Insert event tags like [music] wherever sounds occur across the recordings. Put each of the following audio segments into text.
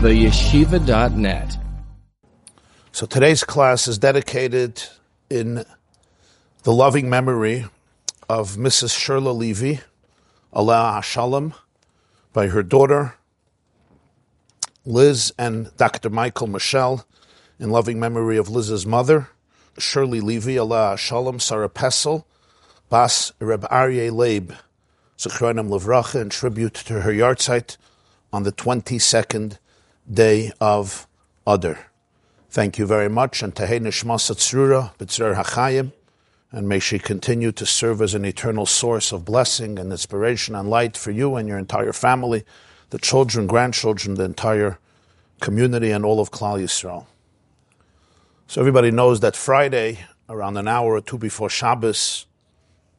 theyeshiva.net. So today's class is dedicated in the loving memory of Mrs. Shirley Levy, Aleha Hashalom, by her daughter, Liz and Dr. Michael Michelle, in loving memory of Liz's mother, Shirley Levy, Aleha Shalom, Sarah Pessel, Bas Reb Aryeh Leib, Zichronim Levracha, in tribute to her yahrzeit on the 22nd day of Adar. Thank you very much, and Tehei Nishmas Tzrura, B'tzrer HaChayim, and may she continue to serve as an eternal source of blessing and inspiration and light for you and your entire family, the children, grandchildren, the entire community, and all of Klal Yisrael. So everybody knows that Friday, around an hour or two before Shabbos,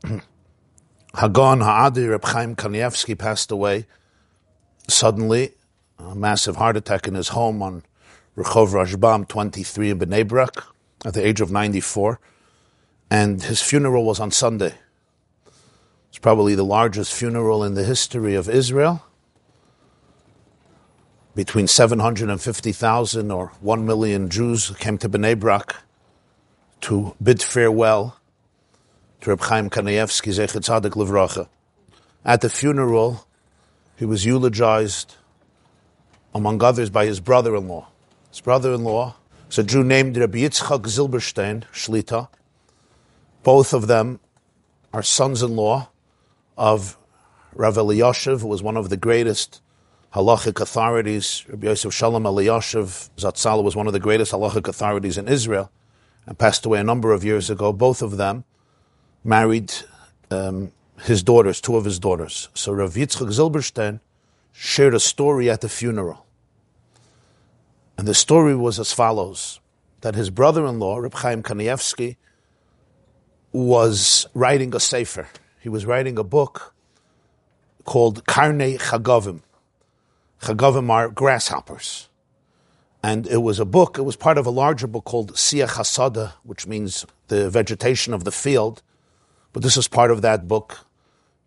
[clears throat] Hagon Ha'adi Reb Chaim Kanievsky passed away suddenly, a massive heart attack in his home on Rehov Rashbam 23 in Bnei Brak at the age of 94. And his funeral was on Sunday. It's probably the largest funeral in the history of Israel. Between 750,000 or 1 million Jews came to Bnei Brak to bid farewell to Reb Chaim Kanievsky, Zechet Tzadik Levracha. At the funeral, he was eulogized, among others, by his brother-in-law. His brother-in-law is a Jew named Rabbi Yitzchak Zilberstein, Shlita. Both of them are sons-in-law of Rav Eliyashiv, who was one of the greatest halachic authorities. Rabbi Yosef Shalom Eliyashiv Zatzal was one of the greatest halachic authorities in Israel and passed away a number of years ago. Both of them married um, his daughters, two of his daughters. So Rav Yitzchak Zilberstein shared a story at the funeral. And the story was as follows that his brother in law, Reb Chaim Kanievsky, was writing a sefer. He was writing a book called Karnei Chagavim. Chagavim are grasshoppers. And it was a book, it was part of a larger book called Siach Hasada, which means the vegetation of the field. But this is part of that book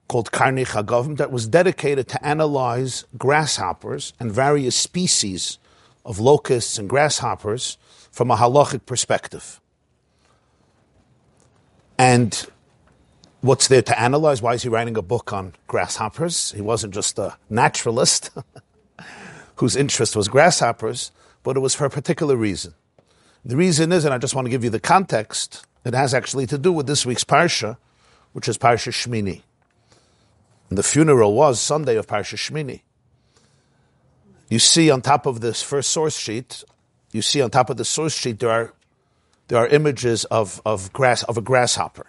called Karnei Chagavim that was dedicated to analyze grasshoppers and various species of locusts and grasshoppers from a halachic perspective. And what's there to analyze? Why is he writing a book on grasshoppers? He wasn't just a naturalist [laughs] whose interest was grasshoppers, but it was for a particular reason. The reason is, and I just want to give you the context, it has actually to do with this week's Parsha, which is Parsha Shmini. And the funeral was Sunday of Parsha Shmini. You see on top of this first source sheet, you see on top of the source sheet there are there are images of, of grass of a grasshopper.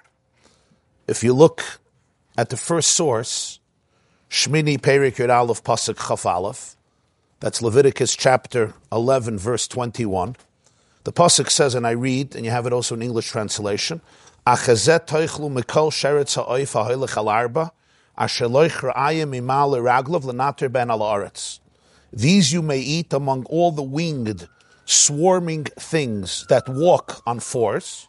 If you look at the first source, Shmini Perik Yud Aleph Pasuk Chaf Aleph, that's Leviticus chapter 11, verse 21. The Pasuk says, and I read, and you have it also in English translation, Achazet toichlu mikol sheretz ha'oif ha'hoilech al arba, These you may eat among all the winged, swarming things that walk on fours,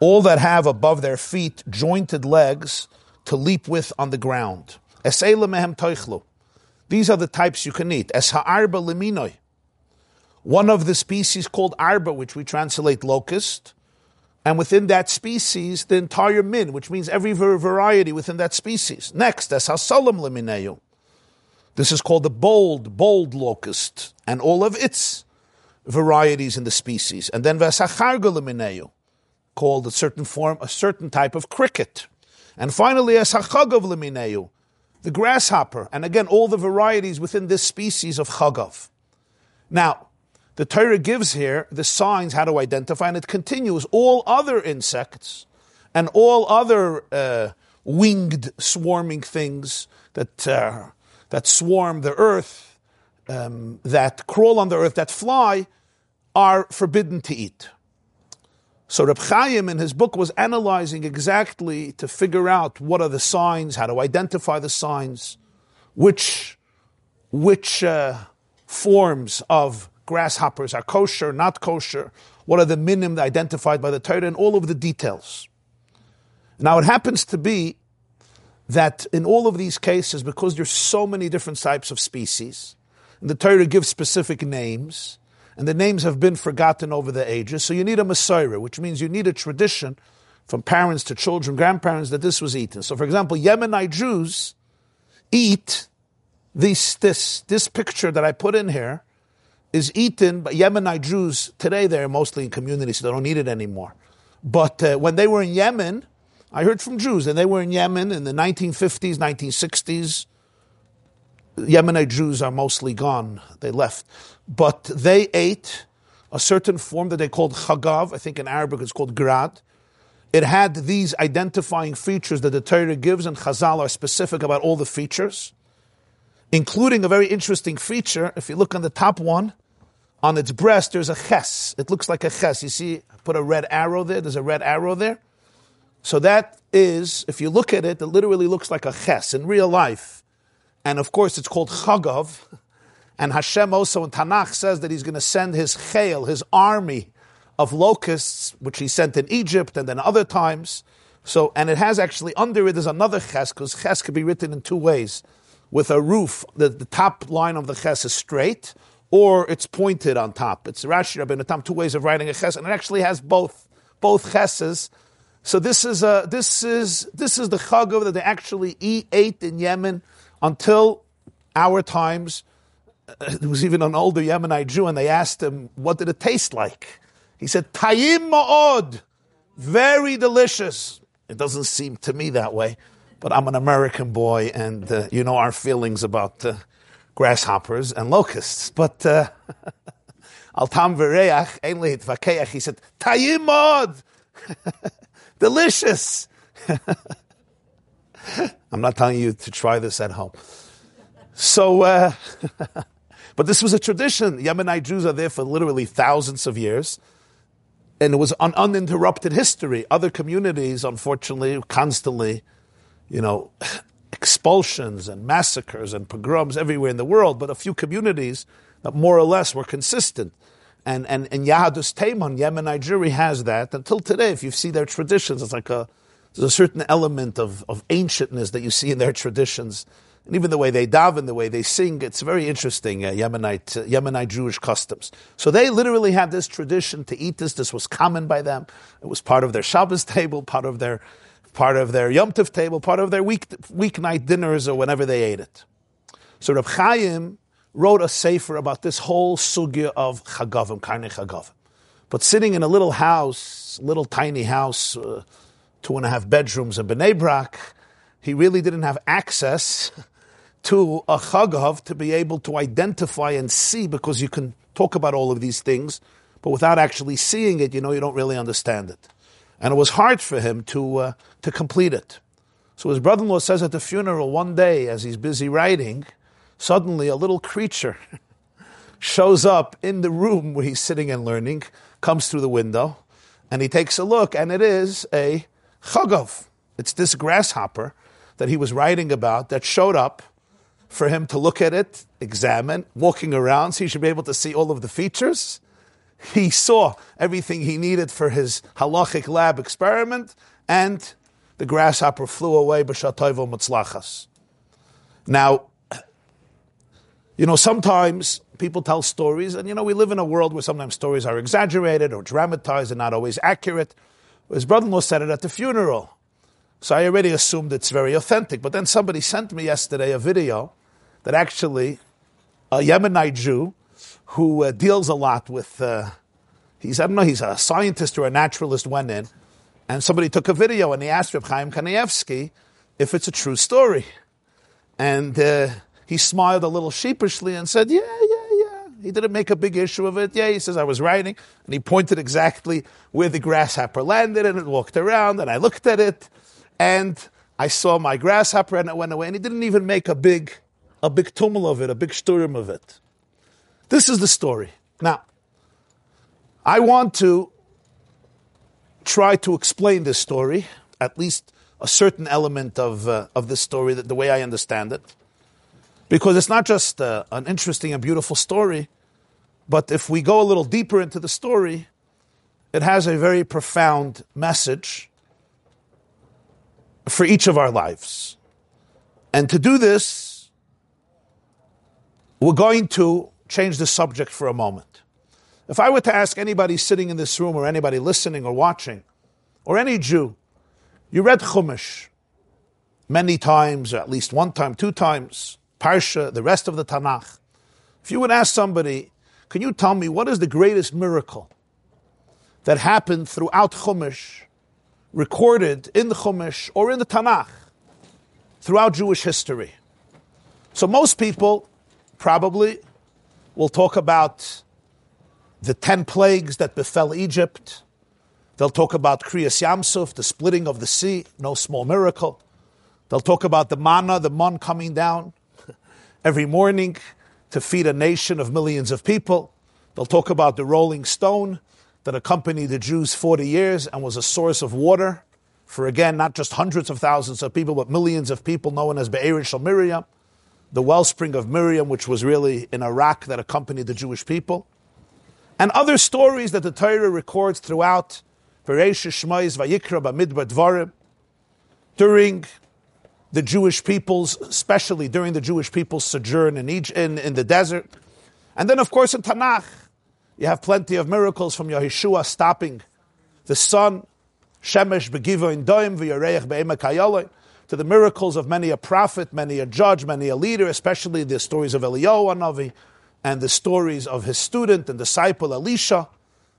all that have above their feet jointed legs to leap with on the ground. These are the types you can eat. One of the species called arba, which we translate locust, and within that species, the entire min, which means every variety within that species. Next, es hasalam limineu. This is called the bold, bold locust, and all of its varieties in the species. And then vesachargalimineu, called a certain form, a certain type of cricket. And finally, esachagav limineu, the grasshopper, and again, all the varieties within this species of chagav. Now, the Torah gives here the signs how to identify, and it continues all other insects and all other uh, winged swarming things that uh, that swarm the earth, um, that crawl on the earth, that fly, are forbidden to eat. So Reb Chaim in his book was analyzing exactly to figure out what are the signs, how to identify the signs, which which uh, forms of grasshoppers are kosher, not kosher, what are the minim identified by the Torah, and all of the details. Now it happens to be that in all of these cases, because there's so many different types of species, And the Torah gives specific names, and the names have been forgotten over the ages. So you need a Mesorah, which means you need a tradition from parents to children, grandparents, that this was eaten. So, for example, Yemenite Jews eat this, this, this picture that I put in here is eaten by Yemenite Jews. Today they're mostly in communities, so they don't eat it anymore. But uh, when they were in Yemen, I heard from Jews, and they were in Yemen in the 1950s, 1960s. Yemenite Jews are mostly gone. They left. But they ate a certain form that they called chagav. I think in Arabic it's called grad. It had these identifying features that the Torah gives, and Chazal are specific about all the features, including a very interesting feature. If you look on the top one, on its breast, there's a ches. It looks like a ches. You see, I put a red arrow there. There's a red arrow there. So that is, if you look at it, it literally looks like a ches in real life. And of course, it's called chagav. And Hashem also in Tanakh says that he's going to send his chayil, his army of locusts, which he sent in Egypt and then other times. So, and it has actually under it is another ches, because ches can be written in two ways. With a roof, the, the top line of the ches is straight, or it's pointed on top. It's Rashi Rabbeinu Tam, two ways of writing a ches, and it actually has both, both cheses. So this is a, this is, this is the chagav that they actually eat, ate in Yemen until our times. Uh, there was even an older Yemenite Jew, and they asked him, what did it taste like? He said, Tayim ma'od, very delicious. It doesn't seem to me that way, but I'm an American boy, and uh, you know our feelings about uh, grasshoppers and locusts. But uh, [laughs] al tam v'reach, ein vakeach. He said, "Tayimod, [laughs] delicious. [laughs] I'm not telling you to try this at home. So, uh, but this was a tradition. Yemenite Jews are there for literally thousands of years and it was an uninterrupted history. Other communities, unfortunately, constantly, you know, expulsions and massacres and pogroms everywhere in the world, but a few communities that more or less were consistent. And, and, and Yahadus Teiman, Yemen, Nigeria has that. Until today, if you see their traditions, it's like a, there's a certain element of, of ancientness that you see in their traditions and even the way they daven, the way they sing, it's very interesting, uh, Yemenite, uh, Yemenite Jewish customs. So they literally had this tradition to eat this. This was common by them. It was part of their Shabbos table, part of their, part of their Yom Tov table, part of their week, weeknight dinners or whenever they ate it. So Reb Chaim wrote a sefer about this whole sugya of chagavim, karne chagavim. But sitting in a little house, little tiny house, uh, two and a half bedrooms in Bnei Brak, he really didn't have access [laughs] to a chagav to be able to identify and see because you can talk about all of these things, but without actually seeing it, you know, you don't really understand it. And it was hard for him to, uh, to complete it. So his brother in law says at the funeral one day, as he's busy writing, suddenly a little creature [laughs] shows up in the room where he's sitting and learning, comes through the window, and he takes a look, and it is a chagav. It's this grasshopper that he was writing about that showed up for him to look at it, examine, walking around, so he should be able to see all of the features. He saw everything he needed for his halachic lab experiment, and the grasshopper flew away, b'shatoivo mutzlachas. Now, you know, sometimes people tell stories, and you know, we live in a world where sometimes stories are exaggerated or dramatized and not always accurate. His brother in law said it at the funeral. So I already assumed it's very authentic. But then somebody sent me yesterday a video that actually a Yemenite Jew who uh, deals a lot with, uh, he's, I don't know, he's a scientist or a naturalist went in, and somebody took a video and he asked Reb Chaim Kanievsky if it's a true story. And uh, he smiled a little sheepishly and said, yeah, yeah, yeah. He didn't make a big issue of it. Yeah, he says, I was writing, and he pointed exactly where the grasshopper landed, and it walked around, and I looked at it, and I saw my grasshopper and it went away. And he didn't even make a big, a big tumult of it, a big sturm of it. This is the story. Now, I want to try to explain this story, at least a certain element of, uh, of this story, that the way I understand it. Because it's not just uh, an interesting and beautiful story, but if we go a little deeper into the story, it has a very profound message for each of our lives. And to do this, we're going to change the subject for a moment. If I were to ask anybody sitting in this room or anybody listening or watching, or any Jew, you read Chumash many times, or at least one time, two times, Parsha, the rest of the Tanakh. If you would ask somebody, can you tell me what is the greatest miracle that happened throughout Chumash, recorded in the Chumash or in the Tanakh, throughout Jewish history? So most people probably will talk about the ten plagues that befell Egypt. They'll talk about Kriyas Yamsuf, the splitting of the sea, no small miracle. They'll talk about the manna, the mon coming down [laughs] every morning to feed a nation of millions of people. They'll talk about the rolling stone that accompanied the Jews 40 years and was a source of water for, again, not just hundreds of thousands of people, but millions of people, known as Be'er Shal Miriam the wellspring of Miriam, which was really in Iraq that accompanied the Jewish people, and other stories that the Torah records throughout. Vayikra, during the Jewish people's, especially during the Jewish people's sojourn in, Egypt, in, in the desert. And then, of course, in Tanakh, you have plenty of miracles from Yehoshua stopping the sun, Shemesh begiva in doim v'yareich be'emek to the miracles of many a prophet, many a judge, many a leader, especially the stories of Eliyahu Navi and the stories of his student and disciple Elisha.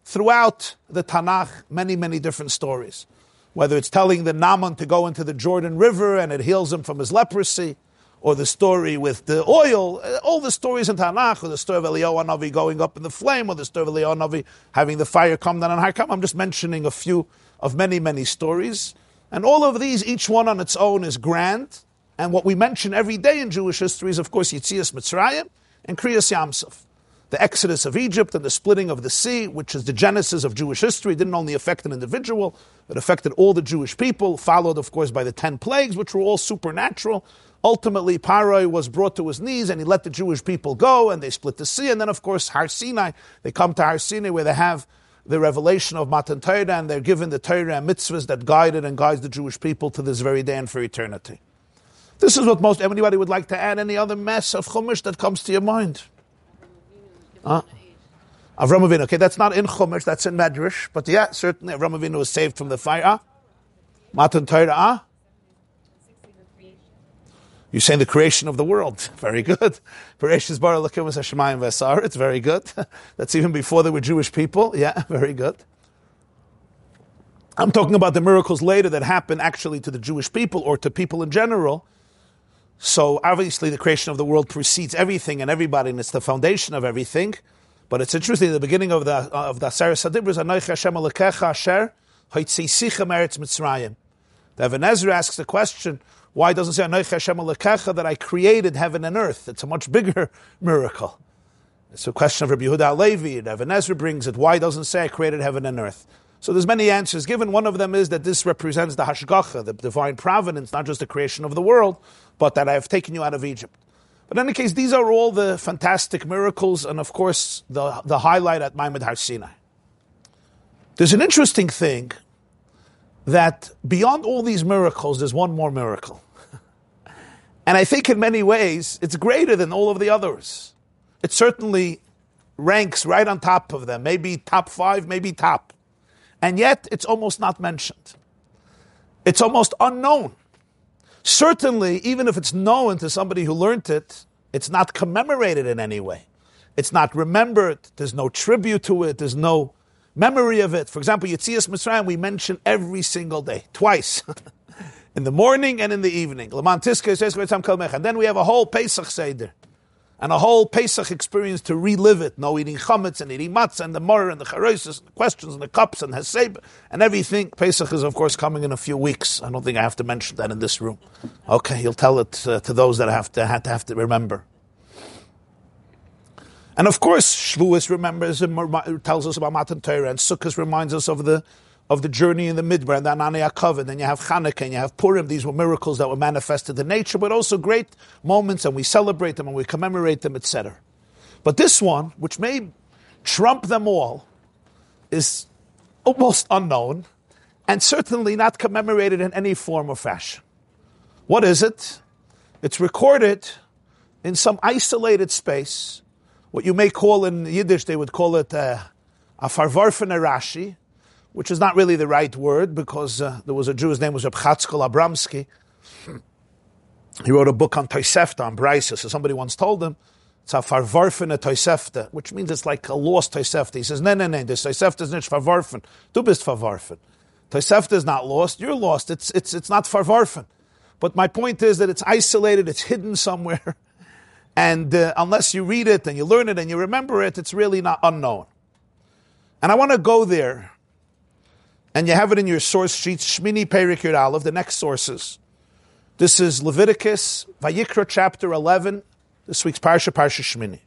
Throughout the Tanakh, many, many different stories. Whether it's telling the Naaman to go into the Jordan River and it heals him from his leprosy, or the story with the oil, uh, all the stories in Tanakh, or the story of Eliyahu Navi going up in the flame, or the story of Eliyahu Navi having the fire come down on Harkam. I'm just mentioning a few of many, many stories. And all of these, each one on its own, is grand. And what we mention every day in Jewish history is, of course, Yitzias Mitzrayim and Kriyas Yamsuf. The exodus of Egypt and the splitting of the sea, which is the genesis of Jewish history, didn't only affect an individual, it affected all the Jewish people, followed, of course, by the ten plagues, which were all supernatural. Ultimately, Paroi was brought to his knees and he let the Jewish people go and they split the sea. And then, of course, Har Sinai, they come to Har Sinai where they have the revelation of Matan Torah, and they're given the Torah and mitzvahs that guided and guides the Jewish people to this very day and for eternity. This is what most anybody would like to add. Any other mess of Chumash that comes to your mind? Huh? Avram Avinu. Okay, that's not in Chumash, that's in Medrash. But yeah, certainly Avram Avinu was saved from the fire. Matan Torah. You're saying the creation of the world. [laughs] Very good. Bereshis bara lakim was Hashemayim v'asar. It's very good. [laughs] That's even before there were Jewish people. Yeah, [laughs] very good. I'm talking about the miracles later that happened actually to the Jewish people or to people in general. So obviously the creation of the world precedes everything and everybody, and it's the foundation of everything. But it's interesting, the beginning of the uh, of the Aseret Sadibr is Anoich Hashem Alekecha Asher Hoitzisicha Meretz Mitzrayim. The Ibn Ezra asks the question, why doesn't say that I created heaven and earth? It's a much bigger [laughs] miracle. It's a question of Rabbi Yehuda Levi, and Ibn Ezra brings it. Why doesn't say I created heaven and earth? So there's many answers given. One of them is that this represents the Hashgacha, the divine providence, not just the creation of the world, but that I have taken you out of Egypt. But in any case, these are all the fantastic miracles, and of course, the, the highlight at Maimad Har Sinai. There's an interesting thing that beyond all these miracles, there's one more miracle. And I think in many ways, it's greater than all of the others. It certainly ranks right on top of them, maybe top five, maybe top. And yet, it's almost not mentioned. It's almost unknown. Certainly, even if it's known to somebody who learned it, it's not commemorated in any way. It's not remembered. There's no tribute to it. There's no memory of it. For example, Yitzias Mitzrayim, we mention every single day, twice. [laughs] in the morning and in the evening. Then we have a whole Pesach Seder and a whole Pesach experience to relive it. No eating chametz and eating matzah and the mor and the charosis and the questions and the cups and heseb and everything. Pesach is of course coming in a few weeks. I don't think I have to mention that in this room. Okay, he'll tell it uh, to those that have to have to, have to remember. And of course, Shavuos remembers and tells us about Matan Torah, and Sukkot reminds us of the of the journey in the Midbar and the Anani Akava. Then you have Chanukah and you have Purim. These were miracles that were manifested in nature, but also great moments, and we celebrate them and we commemorate them, etc. But this one, which may trump them all, is almost unknown and certainly not commemorated in any form or fashion. What is it? It's recorded in some isolated space, what you may call in Yiddish, they would call it uh, a farvarfen Rashi, which is not really the right word because uh, there was a Jew, his name was Reb Chatzkel Abramsky. He wrote a book on Tosefta, on Brisa. So somebody once told him, it's a farvarfen Tosefta, which means it's like a lost Tosefta. He says, no, no, no, this Tosefta is not farvarfen. Du bist farvarfen. Tosefta is not lost, you're lost. It's, it's, it's not farvarfen. But my point is that it's isolated, it's hidden somewhere. [laughs] And uh, unless you read it and you learn it and you remember it, it's really not unknown. And I want to go there. And you have it in your source sheets, Shmini Perik Yud Aleph, the next sources. This is Leviticus, Vayikra chapter 11, this week's Parsha, Parsha Shmini.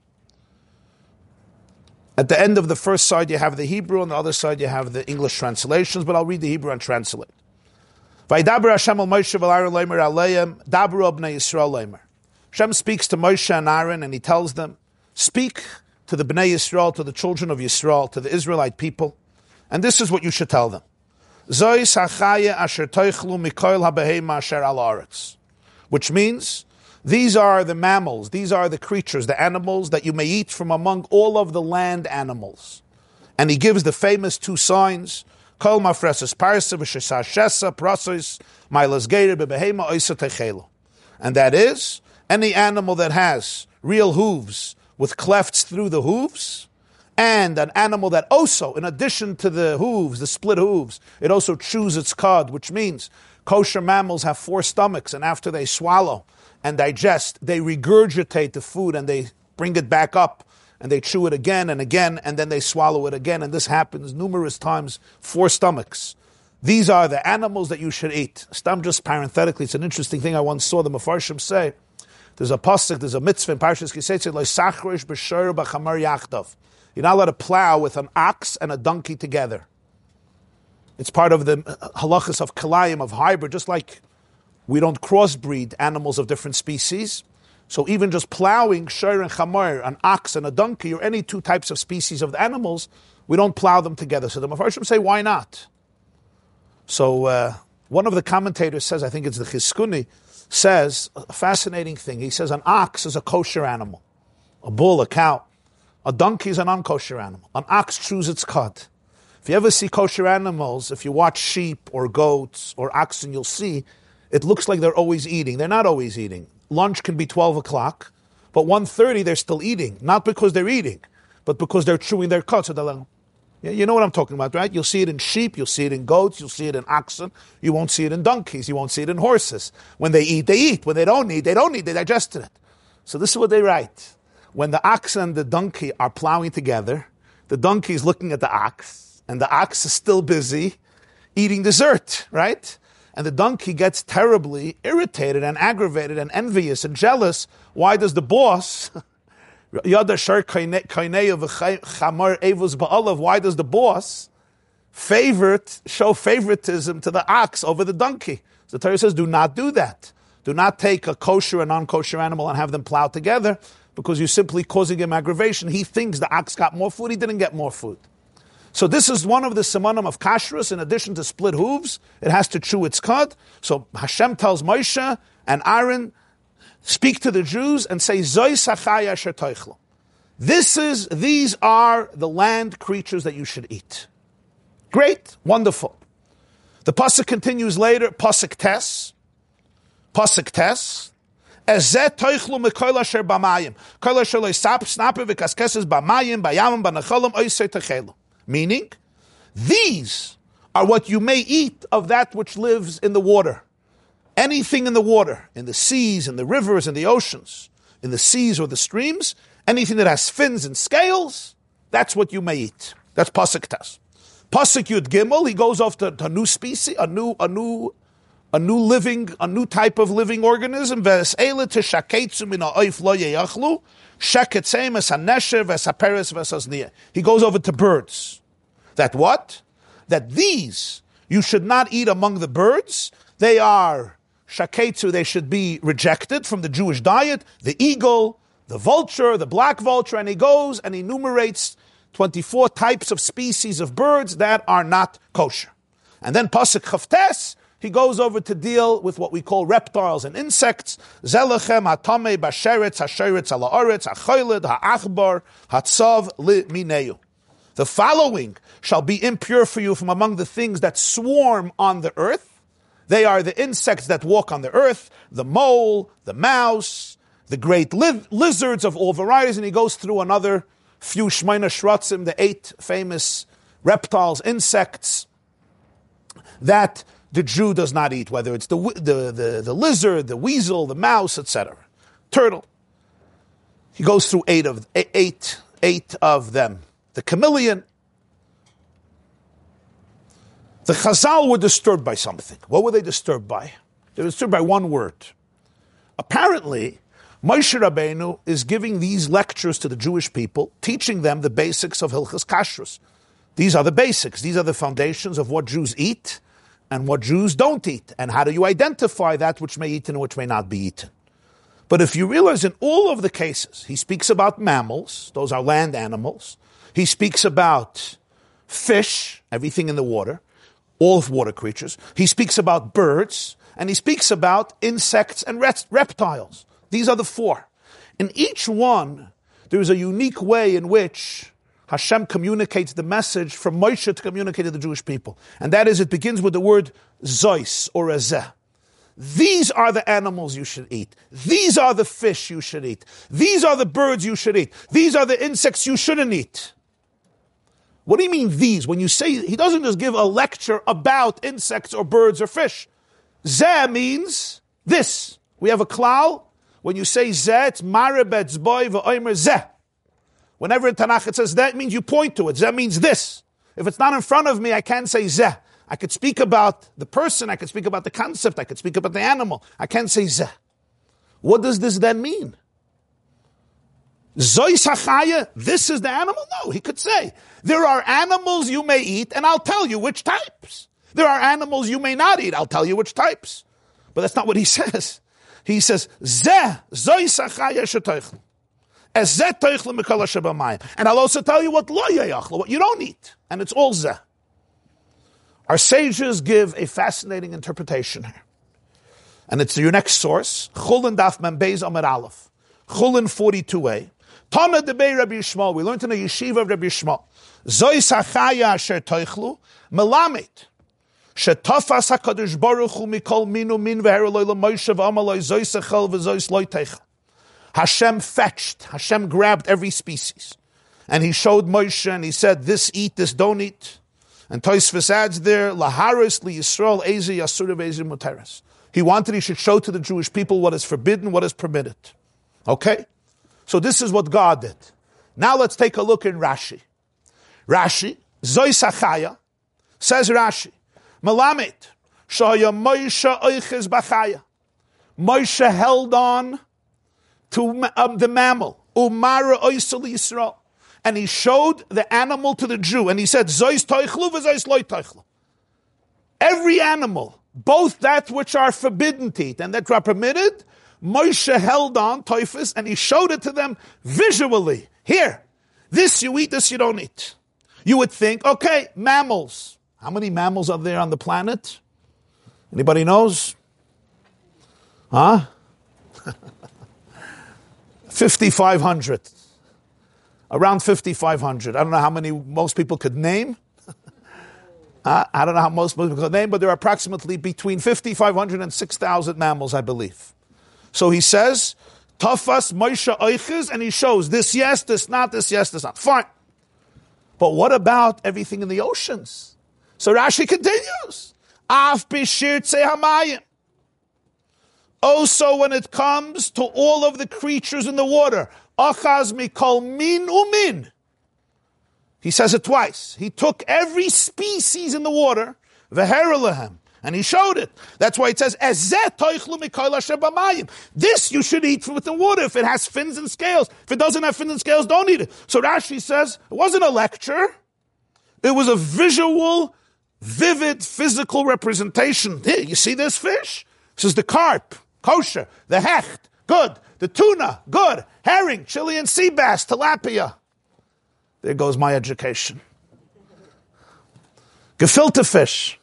At the end of the first side, you have the Hebrew, on the other side, you have the English translations, but I'll read the Hebrew and translate. Vaydaber Hashem al Moshe v'Aaron leimer aleim, dabru abnei Yisrael leimer. Hashem speaks to Moshe and Aaron and he tells them, speak to the Bnei Yisrael, to the children of Yisrael, to the Israelite people, and this is what you should tell them. Which means, these are the mammals, these are the creatures, the animals that you may eat from among all of the land animals. And he gives the famous two signs, Kol mafreses parsa v'shesar shesa prasois milas geir bebehema oisa techelo. And that is, any animal that has real hooves with clefts through the hooves, and an animal that also, in addition to the hooves, the split hooves, it also chews its cud, which means kosher mammals have four stomachs, and after they swallow and digest, they regurgitate the food and they bring it back up and they chew it again and again, and then they swallow it again, and this happens numerous times, four stomachs. These are the animals that you should eat. Stam just parenthetically, it's an interesting thing I once saw the Mefarshim say. There's a pasuk, there's a mitzvah in Parshas Kisetzit, You're not allowed to plow with an ox and a donkey together. It's part of the halachas of kalayim, of hybrid, just like we don't crossbreed animals of different species. So even just plowing shur and chamar, an ox and a donkey, or any two types of species of animals, we don't plow them together. So the Mepharshim say, why not? So uh, one of the commentators says, I think it's the Chizkuni, says a fascinating thing. He says an ox is a kosher animal, a bull, a cow. A donkey is an unkosher animal. An ox chews its cud. If you ever see kosher animals, if you watch sheep or goats or oxen, you'll see it looks like they're always eating. They're not always eating. Lunch can be 12 o'clock, but 1.30 they're still eating. Not because they're eating, but because they're chewing their cud. So they're like, yeah, you know what I'm talking about, right? You'll see it in sheep, you'll see it in goats, you'll see it in oxen, you won't see it in donkeys, you won't see it in horses. When they eat, they eat. When they don't eat, they don't eat, they digested it. So this is what they write. When the ox and the donkey are plowing together, the donkey is looking at the ox, and the ox is still busy eating dessert, right? And the donkey gets terribly irritated and aggravated and envious and jealous. Why does the boss [laughs] Why does the boss favorite show favoritism to the ox over the donkey? So the Torah says, do not do that. Do not take a kosher and non-kosher animal and have them plow together because you're simply causing him aggravation. He thinks the ox got more food, he didn't get more food. So this is one of the simanim of kashrus. In addition to split hooves, it has to chew its cud. So Hashem tells Moshe and Aaron, speak to the Jews and say, This is, these are the land creatures that you should eat. Great, wonderful. The pasuk continues later, pasuk tes, pasuk tes, Meaning, these are what you may eat of that which lives in the water anything in the water, in the seas, in the rivers, in the oceans, in the seas or the streams, anything that has fins and scales, that's what you may eat. That's pasuk tas. Pasuk yud gimel, he goes off to, to, a new species, a new, a new, a new living, a new type of living organism. He goes over to birds. That what? That these you should not eat among the birds. They are shaketsu, they should be rejected from the Jewish diet, the eagle, the vulture, the black vulture, and he goes and enumerates 24 types of species of birds that are not kosher. And then Pasuk Chavtes he goes over to deal with what we call reptiles and insects. Zelechem hatame basheretz hasheretz alaoretz hachoyled ha'achbar hatzav mineu. The following shall be impure for you from among the things that swarm on the earth. They are the insects that walk on the earth, the mole, the mouse, the great li- lizards of all varieties, and he goes through another few shmeina shratzim, the eight famous reptiles, insects that the Jew does not eat, whether it's the, the, the, the lizard, the weasel, the mouse, etc. Turtle. He goes through eight of, eight, eight of them. The chameleon. The Chazal were disturbed by something. What were they disturbed by? They were disturbed by one word. Apparently, Moshe Rabbeinu is giving these lectures to the Jewish people, teaching them the basics of Hilchas Kashrus. These are the basics. These are the foundations of what Jews eat and what Jews don't eat, and how do you identify that which may eaten and which may not be eaten. But if you realize in all of the cases, he speaks about mammals, those are land animals. He speaks about fish, everything in the water, all of water creatures. He speaks about birds, and he speaks about insects and reptiles. These are the four. In each one, there is a unique way in which Hashem communicates the message from Moshe to communicate to the Jewish people. And that is, it begins with the word Zois or Ezeh. These are the animals you should eat. These are the fish you should eat. These are the birds you should eat. These are the insects you shouldn't eat. What do you mean these? When you say, he doesn't just give a lecture about insects or birds or fish. Zeh means this. We have a klal. When you say zeh, it's maribetz boy v'oimer zeh. Whenever in Tanakh it says that, means you point to it. Zeh means this. If it's not in front of me, I can't say zeh. I could speak about the person, I could speak about the concept, I could speak about the animal. I can't say zeh. What does this then mean? Sachaya, this is the animal? No, he could say, there are animals you may eat, and I'll tell you which types. There are animals you may not eat, I'll tell you which types. But that's not what he [laughs] says. He says, Zeh, zoy sachaya shetoichel. And I'll also tell you what what you don't eat. And it's all zeh. Our sages give a fascinating interpretation here. And it's your next source. Chulin daf membez amar aleph. Chulin 42a. Tana debei Rabbi Yishmael. We learned in the yeshiva of Rabbi Yishmael. Zoi sachaya asher toichlu melamet. Shetafas HaKadosh Baruch Hu mikol minu min v'hereloi l'moishav amaloi zoi sechel v'zoi sloi teichel. Hashem fetched, Hashem grabbed every species. And he showed Moshe and he said, this eat, this don't eat. And Toisvis adds there, Laharis li Yisrael ezi yasurav ezi muteres. He wanted he should show to the Jewish people what is forbidden, what is permitted. Okay? So this is what God did. Now let's take a look in Rashi. Rashi, Zoy Sachaya, says Rashi, Malamet, Shaya Moshe Oiches Bachaya. Moshe held on to um, the mammal. Umara oisel Yisrael. And he showed the animal to the Jew, and he said, Zois toichlu v'zois loy toichlu. Every animal, both that which are forbidden to eat and that are permitted, Moshe held on, toifus, and he showed it to them visually. Here, this you eat, this you don't eat. You would think, okay, mammals. How many mammals are there on the planet? Anybody knows? Huh? [laughs] 5,500. Around 5,500. I don't know how many most people could name. [laughs] uh, I don't know how most people could name, but there are approximately between 5,500 and 6,000 mammals, I believe. So he says, Tafas Moshe Eiches, and he shows this yes, this not, this yes, this not. Fine. But what about everything in the oceans? So Rashi continues. Af bishir hamayim. Also, when it comes to all of the creatures in the water, achaz mikol min umin. He says it twice. He took every species in the water, v'heralahem, and he showed it. That's why it says, This you should eat with the water if it has fins and scales. If it doesn't have fins and scales, don't eat it. So Rashi says, it wasn't a lecture. It was a visual, vivid, physical representation. Here, you see this fish? This is the carp kosher. The hecht, good. The tuna, good. Herring, Chilean sea bass, tilapia. There goes my education. Gefilte fish.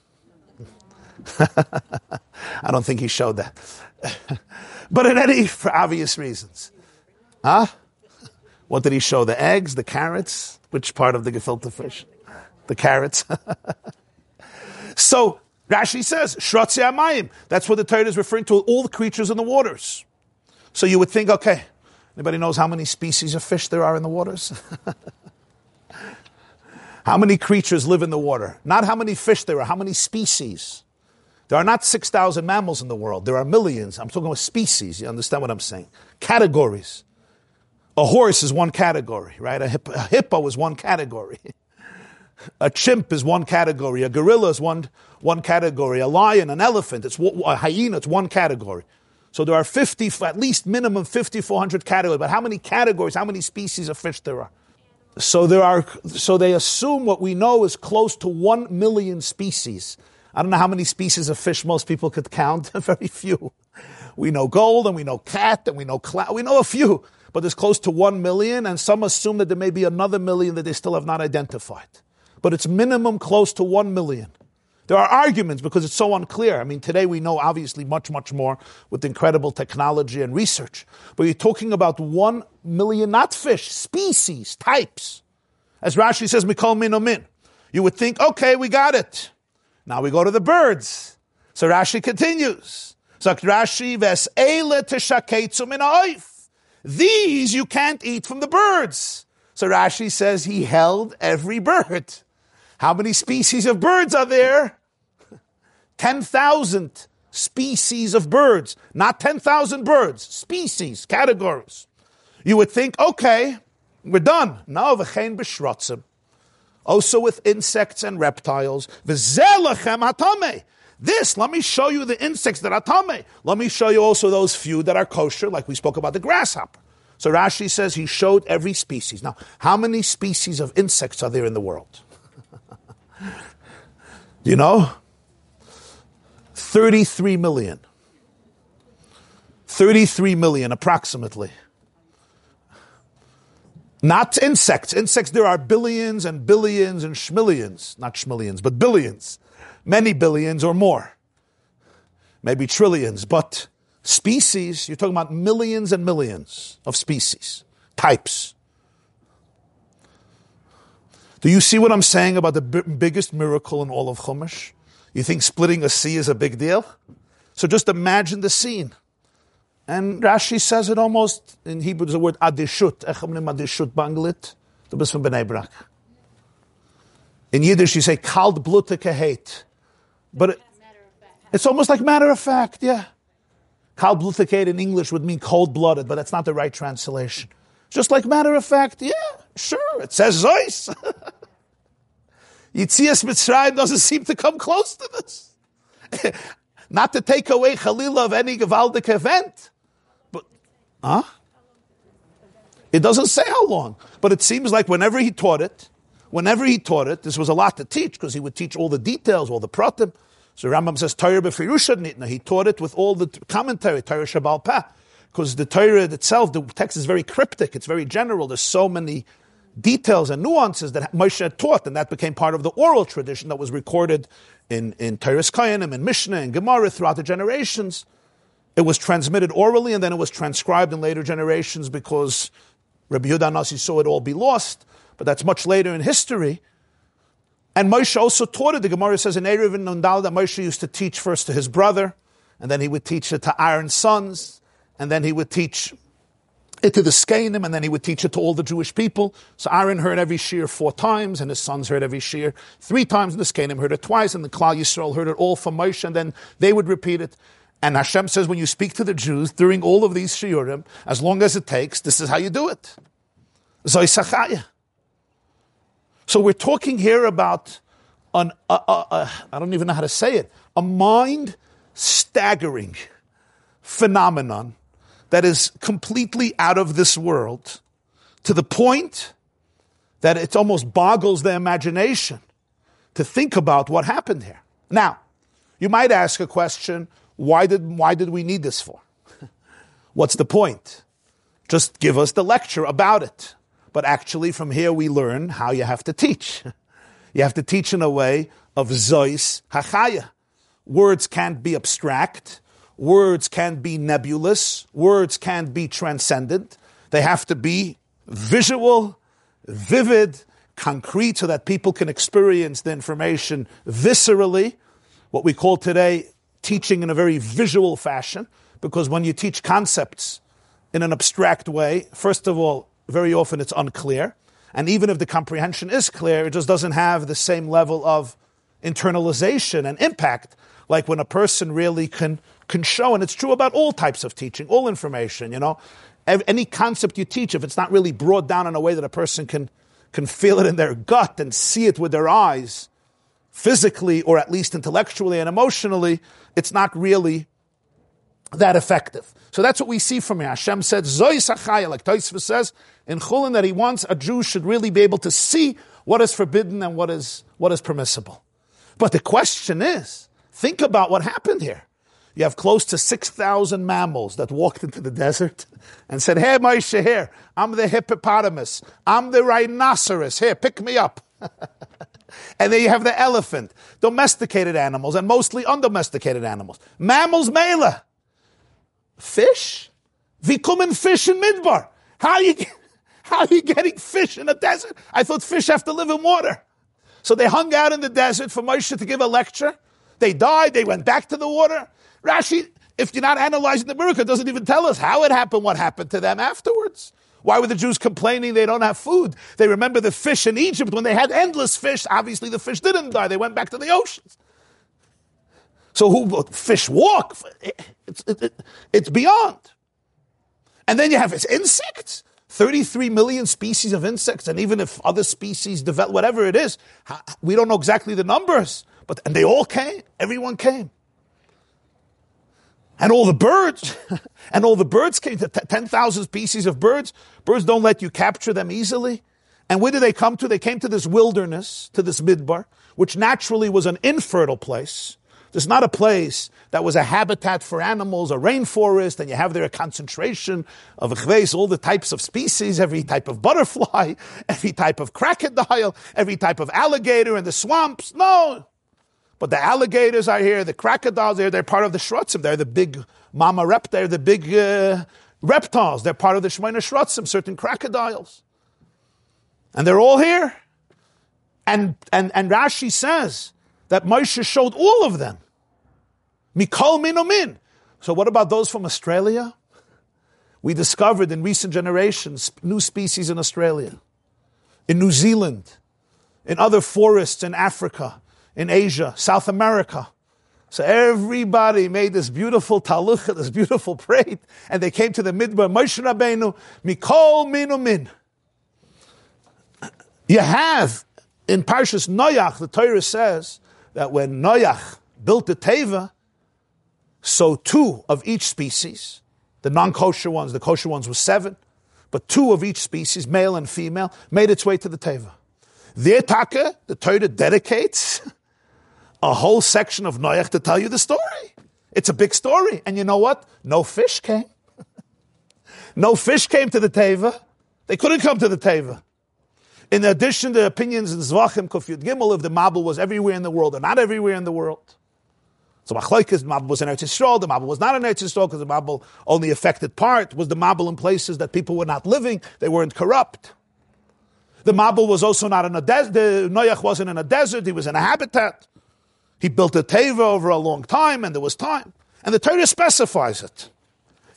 [laughs] I don't think he showed that. [laughs] but in any, for obvious reasons. Huh? [laughs] What did he show? The eggs, the carrots? Which part of the gefilte fish? The carrots. so, Rashi says, Shratzi Amayim. That's what the Torah is referring to, all the creatures in the waters. So you would think, okay, anybody knows how many species of fish there are in the waters? [laughs] how many creatures live in the water? Not how many fish there are, how many species? There are not 6,000 mammals in the world. There are millions. I'm talking about species. You understand what I'm saying? Categories. A horse is one category, right? A, a hippo is one category. [laughs] a chimp is one category. A gorilla is one, one category. A lion, an elephant, it's a hyena, it's one category. So there are 50, at least minimum 5,400 categories. But how many categories, how many species of fish there are? So there are, so they assume what we know is close to 1 million species. I don't know how many species of fish most people could count. [laughs] Very few. We know gold and we know cat and we know cloud. We know a few but there's close to 1 million, and some assume that there may be another million that they still have not identified. But it's minimum close to 1 million. There are arguments because it's so unclear. I mean, today we know obviously much, much more with incredible technology and research. But you're talking about 1 million, not fish, species, types. As Rashi says, Mikol min min. You would think, okay, we got it. Now we go to the birds. So Rashi continues. These you can't eat from the birds. So Rashi says he held every bird. How many species of birds are there? 10,000 species of birds, not 10,000 birds, species, categories. You would think, okay, we're done. No, v'chein b'shrotzim. Also with insects and reptiles. Atame. This, let me show you the insects that are tame. Let me show you also those few that are kosher, like we spoke about the grasshopper. So Rashi says he showed every species. Now, how many species of insects are there in the world? You know? 33 million. 33 million approximately. Not insects. Insects, there are billions and billions and schmillions. Not schmillions, but billions many billions or more, maybe trillions, but species, you're talking about millions and millions of species, types. Do you see what I'm saying about the b- biggest miracle in all of Chumash? You think splitting a sea is a big deal? So just imagine the scene. And Rashi says it almost in Hebrew, a word adishut. adishut banglit. Bist von Bnei Brak. In Yiddish, you say kalt blute hate. But it, it's almost like matter of fact, yeah. Kalbluthicate in English would mean cold blooded, but that's not the right translation. Just like matter of fact, yeah, sure, it says Zeus. [laughs] Yitzias Mitzrayim doesn't seem to come close to this. [laughs] not to take away Khalil of any Gavaldic event. But, huh? It doesn't say how long, but it seems like whenever he taught it, whenever he taught it, this was a lot to teach because he would teach all the details, all the pratim. So Rambam says Torah b'firusha nitna. He taught it with all the commentary, Torah Shabbal Peh, because the Torah itself, the text is very cryptic. It's very general. There's so many details and nuances that Moshe taught, and that became part of the oral tradition that was recorded in in Toras Kohanim and Mishnah and Gemara throughout the generations. It was transmitted orally, and then it was transcribed in later generations because Rabbi Yehuda Nasi saw it all be lost but that's much later in history. And Moshe also taught it. The Gemara says in Eruvin Nundal that Moshe used to teach first to his brother, and then he would teach it to Aaron's sons, and then he would teach it to the Skanim, and then he would teach it to all the Jewish people. So Aaron heard every shiur four times, and his sons heard every shiur three times, and the Skanim heard it twice, and the Klal Yisrael heard it all from Moshe, and then they would repeat it. And Hashem says, when you speak to the Jews during all of these shiurim, as long as it takes, this is how you do it. So we're talking here about an, uh, uh, uh, I don't even know how to say it, a mind staggering phenomenon that is completely out of this world to the point that it almost boggles the imagination to think about what happened here. Now, you might ask a question, why did, why did we need this for? [laughs] What's the point? Just give us the lecture about it. But actually, from here we learn how you have to teach. [laughs] You have to teach in a way of Zois Hachaya. words can't be abstract, words can't be nebulous, words can't be transcendent. They have to be visual, vivid, concrete, so that people can experience the information viscerally, what we call today teaching in a very visual fashion, because when you teach concepts in an abstract way, first of all, very often it's unclear. And even if the comprehension is clear, it just doesn't have the same level of internalization and impact like when a person really can, can show. And it's true about all types of teaching, all information, you know. Any concept you teach, if it's not really brought down in a way that a person can, can feel it in their gut and see it with their eyes, physically or at least intellectually and emotionally, it's not really that effective. So that's what we see from here. Hashem said, Zoy Sachaya, like Taisva says in Chulin, that he wants a Jew should really be able to see what is forbidden and what is, what is permissible. But the question is, think about what happened here. You have close to 6,000 mammals that walked into the desert and said, Hey, Moshe, here, I'm the hippopotamus. I'm the rhinoceros. Here, pick me up. [laughs] and then you have the elephant, domesticated animals, and mostly undomesticated animals. Mammals, mela. Fish? We come in fish in Midbar. How are you, [laughs] how are you getting fish in a desert? I thought fish have to live in water. So they hung out in the desert for Moshe to give a lecture. They died. They went back to the water. Rashi, if you're not analyzing the miracle, doesn't even tell us how it happened, what happened to them afterwards. Why were the Jews complaining they don't have food? They remember the fish in Egypt when they had endless fish. Obviously, the fish didn't die. They went back to the oceans. So who fish walk? It's, it, it, it's beyond. And then you have insects. 33 million species of insects, and even if other species develop, whatever it is, we don't know exactly the numbers, but, and they all came, everyone came. And all the birds, [laughs] and all the birds came, 10,000 species of birds. Birds don't let you capture them easily. And where did they come to? They came to this wilderness, to this midbar, which naturally was an infertile place. There's not a place that was a habitat for animals, a rainforest, and you have there a concentration of chveis, all the types of species, every type of butterfly, [laughs] every type of crocodile, every type of alligator in the swamps. No. But the alligators are here, the crocodiles are they're part of the Shrotzim. They're the big mama rep, they're the big uh, reptiles. They're part of the Shemina Shrotzim, certain crocodiles. And they're all here. And, and, and Rashi says that Moshe showed all of them. Mikol min So what about those from Australia? We discovered in recent generations new species in Australia, in New Zealand, in other forests in Africa, in Asia, South America. So everybody made this beautiful talucha, [laughs] this beautiful parade, and they came to the midbar. Moshe Rabbeinu, mikol minu min. You have in Parshas Noach, the Torah says that when Noach built the teva, so two of each species, the non-kosher ones, the kosher ones were seven, but two of each species, male and female, made its way to the teva. Their taka, the Torah dedicates [laughs] a whole section of Noach to tell you the story. It's a big story. And you know what? No fish came. [laughs] no fish came to the Teva. They couldn't come to the Teva. In addition, the opinions in Zvachim, Kufyud Gimel, if the Mabul was everywhere in the world or not everywhere in the world. So Machlaikis, the Mabul was in Eretz Yisrael, the Mabul was not in Eretz Yisrael because the Mabul only affected part, was the Mabul in places that people were not living, they weren't corrupt. The Mabul was also not in a desert, the Noach wasn't in a desert, he was in a habitat. He built a teva over a long time, and there was time. And the Torah specifies it.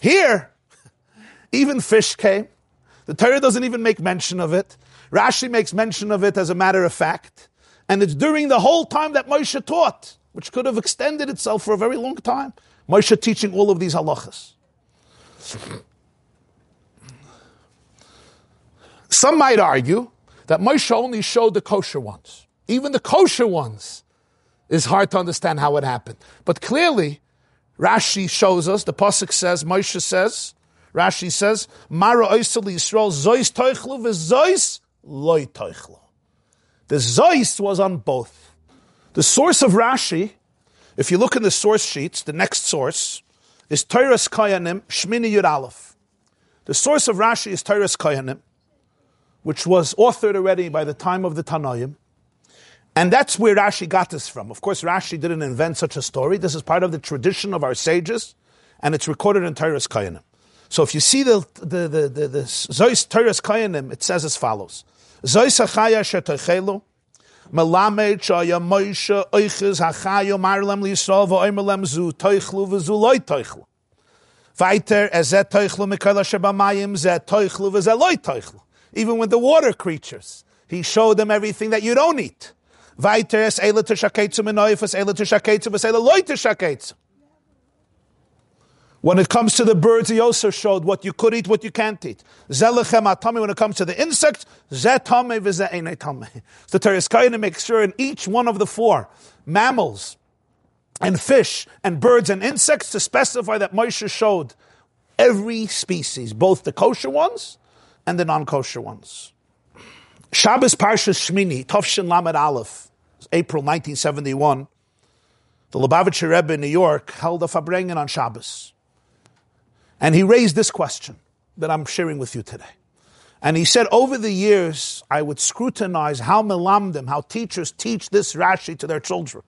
Here, even fish came. The Torah doesn't even make mention of it. Rashi makes mention of it as a matter of fact. And it's during the whole time that Moshe taught, which could have extended itself for a very long time. Moshe teaching all of these halachas. Some might argue that Moshe only showed the kosher ones. Even the kosher ones is hard to understand how it happened. But clearly, Rashi shows us, the Pasuk says, Moshe says, Rashi says, Mara Oisel Yisrael, Zois Toichlu, Zois Loi Toichlu. The Zois was on both. The source of Rashi, if you look in the source sheets, the next source, is Toras Kohanim, Shmini Yud Aleph. The source of Rashi is Toras Kohanim, which was authored already by the time of the Tanoim. And that's where Rashi got this from. Of course, Rashi didn't invent such a story. This is part of the tradition of our sages, and it's recorded in Toras Kohanim. So if you see the the the the, the Zois Toras Kohanim, it says as follows: Zois Achaya Shetochelu, Melamed Shaya Moshe Oiches Hachayo Marlem Liyisrael V'Oimelem Zu Toichlu V'Zu Loi Toichlu. Weiter, Ezet Toichlu Mikala Shebamayim Zet Toichlu V'Zet Loi. Even with the water creatures, he showed them everything that you don't eat. When it comes to the birds, he also showed what you could eat, what you can't eat. Zelechem atame. When it comes to the insects, zetame v'ze'enetame. The Teres to make sure in each one of the four mammals and fish and birds and insects to specify that Moshe showed every species, both the kosher ones and the non-kosher ones. Shabbos Parshas Shmini, Tovshin Lamed Aleph, April 1971. The Lubavitcher Rebbe in New York held a Farbrengen on Shabbos. And he raised this question that I'm sharing with you today. And he said, over the years, I would scrutinize how melamdim, how teachers teach this Rashi to their children.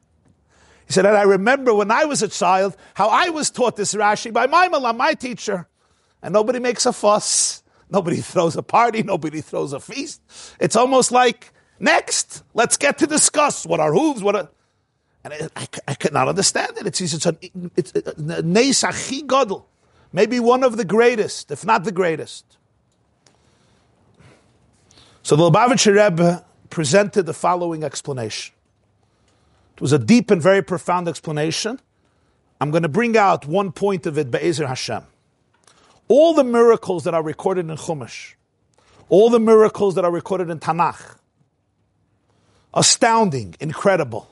He said, and I remember when I was a child, how I was taught this Rashi by my malam, my teacher. And nobody makes a fuss. Nobody [laughs] throws a party. Nobody throws a feast. It's almost like, next, let's get to discuss what are hooves, what are... And I, I, I could not understand it. It's, it's a, it's a, a, a, maybe one of the greatest, if not the greatest. So the Lubavitcher Rebbe presented the following explanation. It was a deep and very profound explanation. I'm going to bring out one point of it, Be'ezer Hashem. All the miracles that are recorded in Chumash, all the miracles that are recorded in Tanakh, astounding, incredible,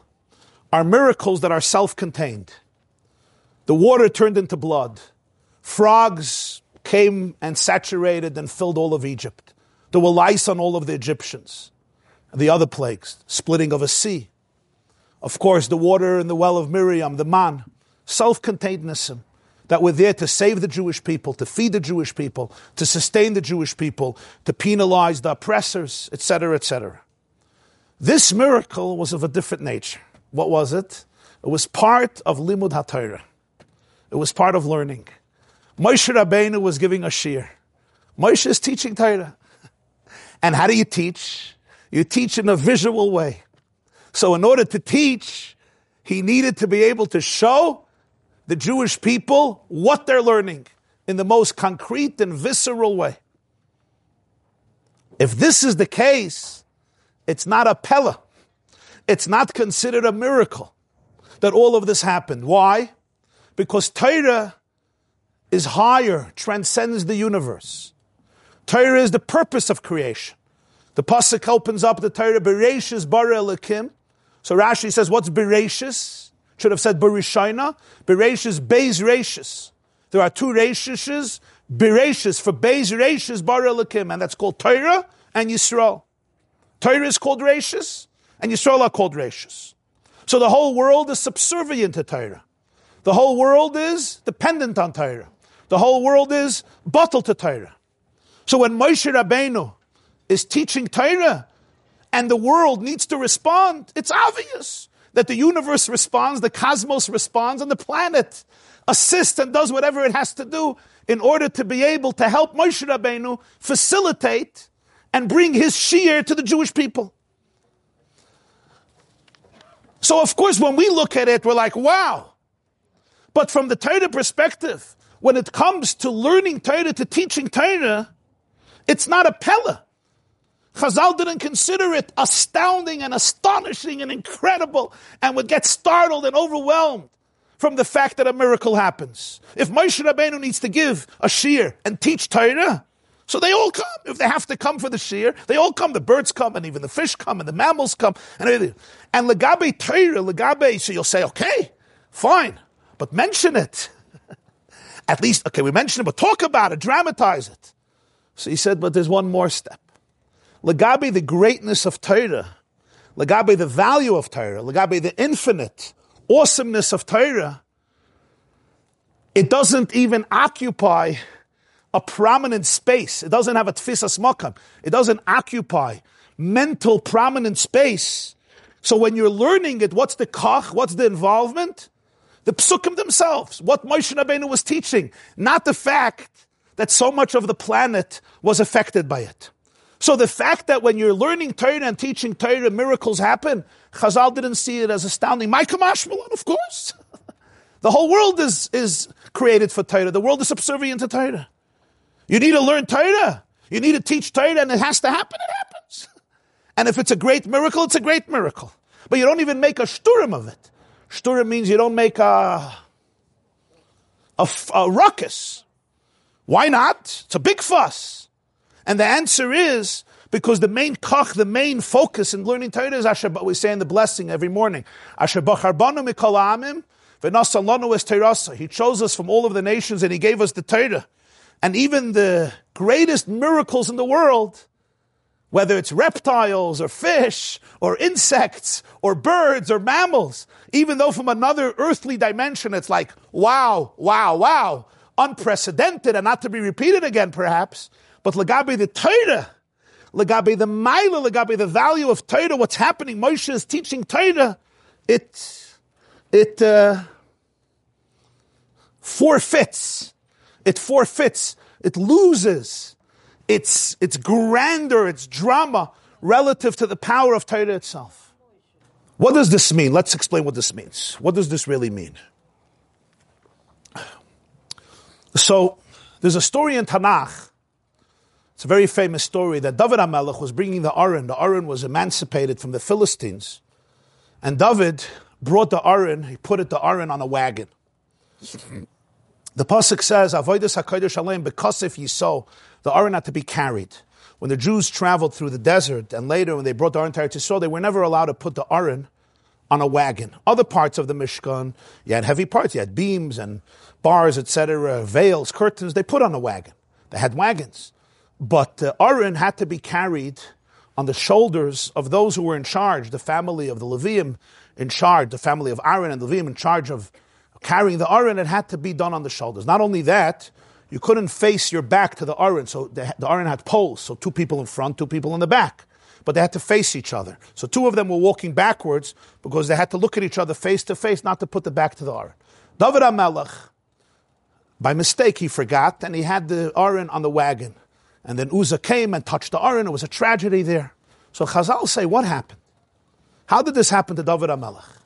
are miracles that are self-contained. The water turned into blood. Frogs came and saturated and filled all of Egypt. There were lice on all of the Egyptians. The other plagues, splitting of a sea. Of course, the water in the well of Miriam, the man, self-contained nisim, that were there to save the Jewish people, to feed the Jewish people, to sustain the Jewish people, to penalize the oppressors, etc., etc. This miracle was of a different nature. What was it? It was part of Limud HaTorah. It was part of learning. Moshe Rabbeinu was giving a shiur. Moshe is teaching Torah. [laughs] And how do you teach? You teach in a visual way. So in order to teach, he needed to be able to show the Jewish people what they're learning in the most concrete and visceral way. If this is the case, it's not a pella. It's not considered a miracle that all of this happened. Why? Because Torah is higher, transcends the universe. Torah is the purpose of creation. The pasuk opens up the Torah Bereshis bara Elokim. So Rashi says, "What's Bereshis?" Should have said Bereshina. Bereshis Beis Rashis. There are two Rashishes. Bereshis for Beis Rashis bara Elokim, and that's called Torah and Yisrael. Torah is called Rashis, and Yisrael are called Rashis. So the whole world is subservient to Torah. The whole world is dependent on Torah. The whole world is bottled to Torah. So when Moshe Rabbeinu is teaching Torah and the world needs to respond, it's obvious that the universe responds, the cosmos responds, and the planet assists and does whatever it has to do in order to be able to help Moshe Rabbeinu facilitate and bring his shiur to the Jewish people. So, of course, when we look at it, we're like, wow. But from the Torah perspective, when it comes to learning Torah, to teaching Torah, it's not a pella. Chazal didn't consider it astounding and astonishing and incredible and would get startled and overwhelmed from the fact that a miracle happens. If Moshe Rabbeinu needs to give a shiur and teach Torah, so they all come. If they have to come for the shiur, they all come. The birds come, and even the fish come, and the mammals come, and. And legabe Torah, legabe, so you'll say, okay, fine, but mention it. [laughs] At least, okay, we mention it, but talk about it, dramatize it. So he said, but there's one more step. Lagabi, the greatness of Torah, Lagabi, the value of Torah, Lagabi, the infinite awesomeness of Torah, it doesn't even occupy a prominent space. It doesn't have a tfisas makam. It doesn't occupy mental prominent space So when you're learning it, what's the kach? What's the involvement? The psukim themselves. What Moshe Rabbeinu was teaching, not the fact that so much of the planet was affected by it. So the fact that when you're learning Torah and teaching Torah, miracles happen, Chazal didn't see it as astounding. Michael Mashmalon, of course. [laughs] the whole world is, is created for Torah. The world is subservient to Torah. You need to learn Torah. You need to teach Torah and it has to happen, it happens. [laughs] And if it's a great miracle, it's a great miracle. But you don't even make a shturim of it. Shturim means you don't make a, a, a ruckus. Why not? It's a big fuss. And the answer is because the main koch, the main focus in learning Torah is Asher, we say in the blessing every morning. Asher amim, es. He chose us from all of the nations and he gave us the Torah. And even the greatest miracles in the world, whether it's reptiles or fish or insects or birds or mammals, even though from another earthly dimension it's like, wow, wow, wow, unprecedented and not to be repeated again perhaps, but Lagabi the Torah, Lagabi the Maila, Lagabi the value of Torah, what's happening, Moshe is teaching Torah, it, it uh, forfeits, it forfeits, it loses its, its grandeur, its drama relative to the power of Torah itself. What does this mean? Let's explain what this means. What does this really mean? So, there's a story in Tanakh. It's a very famous story that David HaMelech was bringing the Aron. The Aron was emancipated from the Philistines. And David brought the Aron, he put it, the Aron on a wagon. The pasuk says, "Avodas hakodesh aleim because if you saw the Aron had to be carried." When the Jews traveled through the desert, and later when they brought the Aron to Yisrael, they were never allowed to put the Aron on a wagon. Other parts of the Mishkan, you had heavy parts, you had beams and bars, etc., veils, curtains. They put on a wagon. They had wagons, but the Aron had to be carried on the shoulders of those who were in charge, the family of the Levium in charge, the family of Aaron and Levium in charge of carrying the Aron, it had to be done on the shoulders. Not only that, you couldn't face your back to the Aron, so the, the had poles, so two people in front, two people in the back. But they had to face each other. So two of them were walking backwards because they had to look at each other face to face, not to put the back to the Aron. David HaMelech, by mistake, he forgot, and he had the Aron on the wagon. And then Uzzah came and touched the Aron. It was a tragedy there. So Chazal say, what happened? How did this happen to David HaMelech?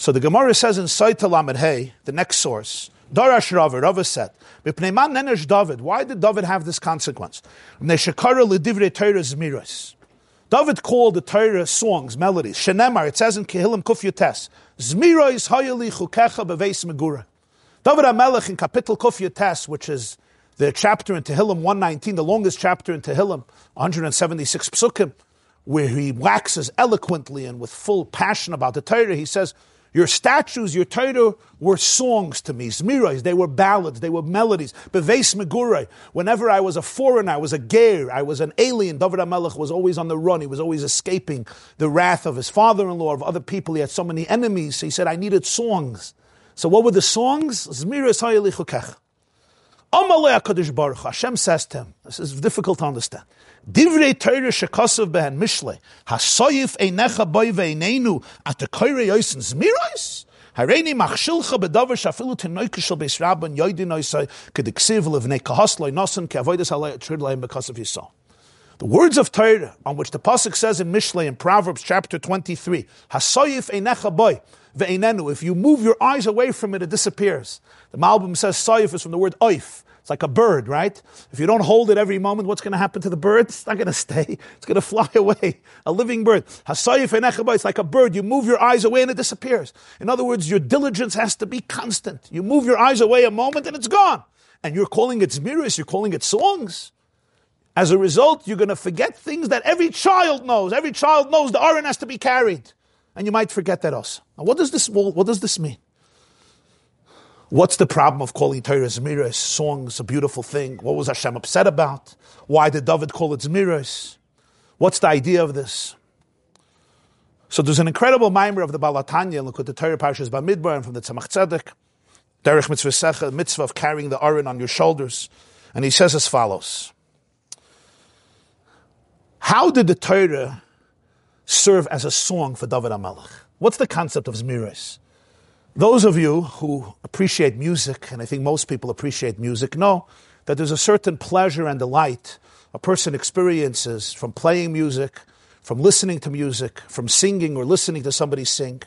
So the Gemara says in Sotah Lamed Hey, the next source, Darash Rava, Rava said, David. Why did David have this consequence? David called the Torah songs, melodies. Shenemar, it says in Tehillim Kuf Yotes, Zmiros hayali chukecha beveis megura. David HaMelech in Kapitel Kuf Yotes, which is the chapter in Tehillim 119, the longest chapter in Tehillim, 176 psukim, where he waxes eloquently and with full passion about the Torah, he says, your statues, your Torah were songs to me, zmirais, they were ballads, they were melodies. Beves megurai. Whenever I was a foreigner, I was a ger, I was an alien, David HaMelech was always on the run. He was always escaping the wrath of his father-in-law, of other people. He had so many enemies. So he said, I needed songs. So what were the songs? Zmirais hayelichukech. Amalei HaKadosh Baruch Hashem says to him, this is difficult to understand. Divrei Torah shekasav behen mishle. Hasoyif einecha boy ve'einenu at the koire yosin zmiros? Hareini machshilcha bedavar shafilu tenoike shel beis rabban yoidin oisai kediksiv levnei kahasloi nosen ke avoidas halei trid leim because of Yisrael. The words of Torah, on which the pasuk says in Mishle in Proverbs chapter 23, Hasoyif einecha boy ve'einenu. If you move your eyes away from it, it disappears. The Malbim says soyif is from the word oif. It's like a bird, right? If you don't hold it every moment, what's going to happen to the bird? [laughs] It's not going to stay. It's going to fly [laughs] away. A living bird. It's like a bird. You move your eyes away and it disappears. In other words, your diligence has to be constant. You move your eyes away a moment and it's gone. And you're calling it zmiris, you're calling it songs. As a result, you're going to forget things that every child knows. Every child knows the Aron has to be carried. And you might forget that also. Now, what does this, what does this mean? What's the problem of calling Torah Zmiris? Songs, a beautiful thing. What was Hashem upset about? Why did David call it Zmiris? What's the idea of this? So there's an incredible mimer of the Baal HaTanya, look at the Torah Parshas Bamidbar and from the Tzemach Tzedek, Derech Mitzvosecha, mitzvah of carrying the Aron on your shoulders. And he says as follows. How did the Torah serve as a song for David HaMelech. What's the concept of Zmiris? Those of you who appreciate music, and I think most people appreciate music, know that there's a certain pleasure and delight a person experiences from playing music, from listening to music, from singing or listening to somebody sing.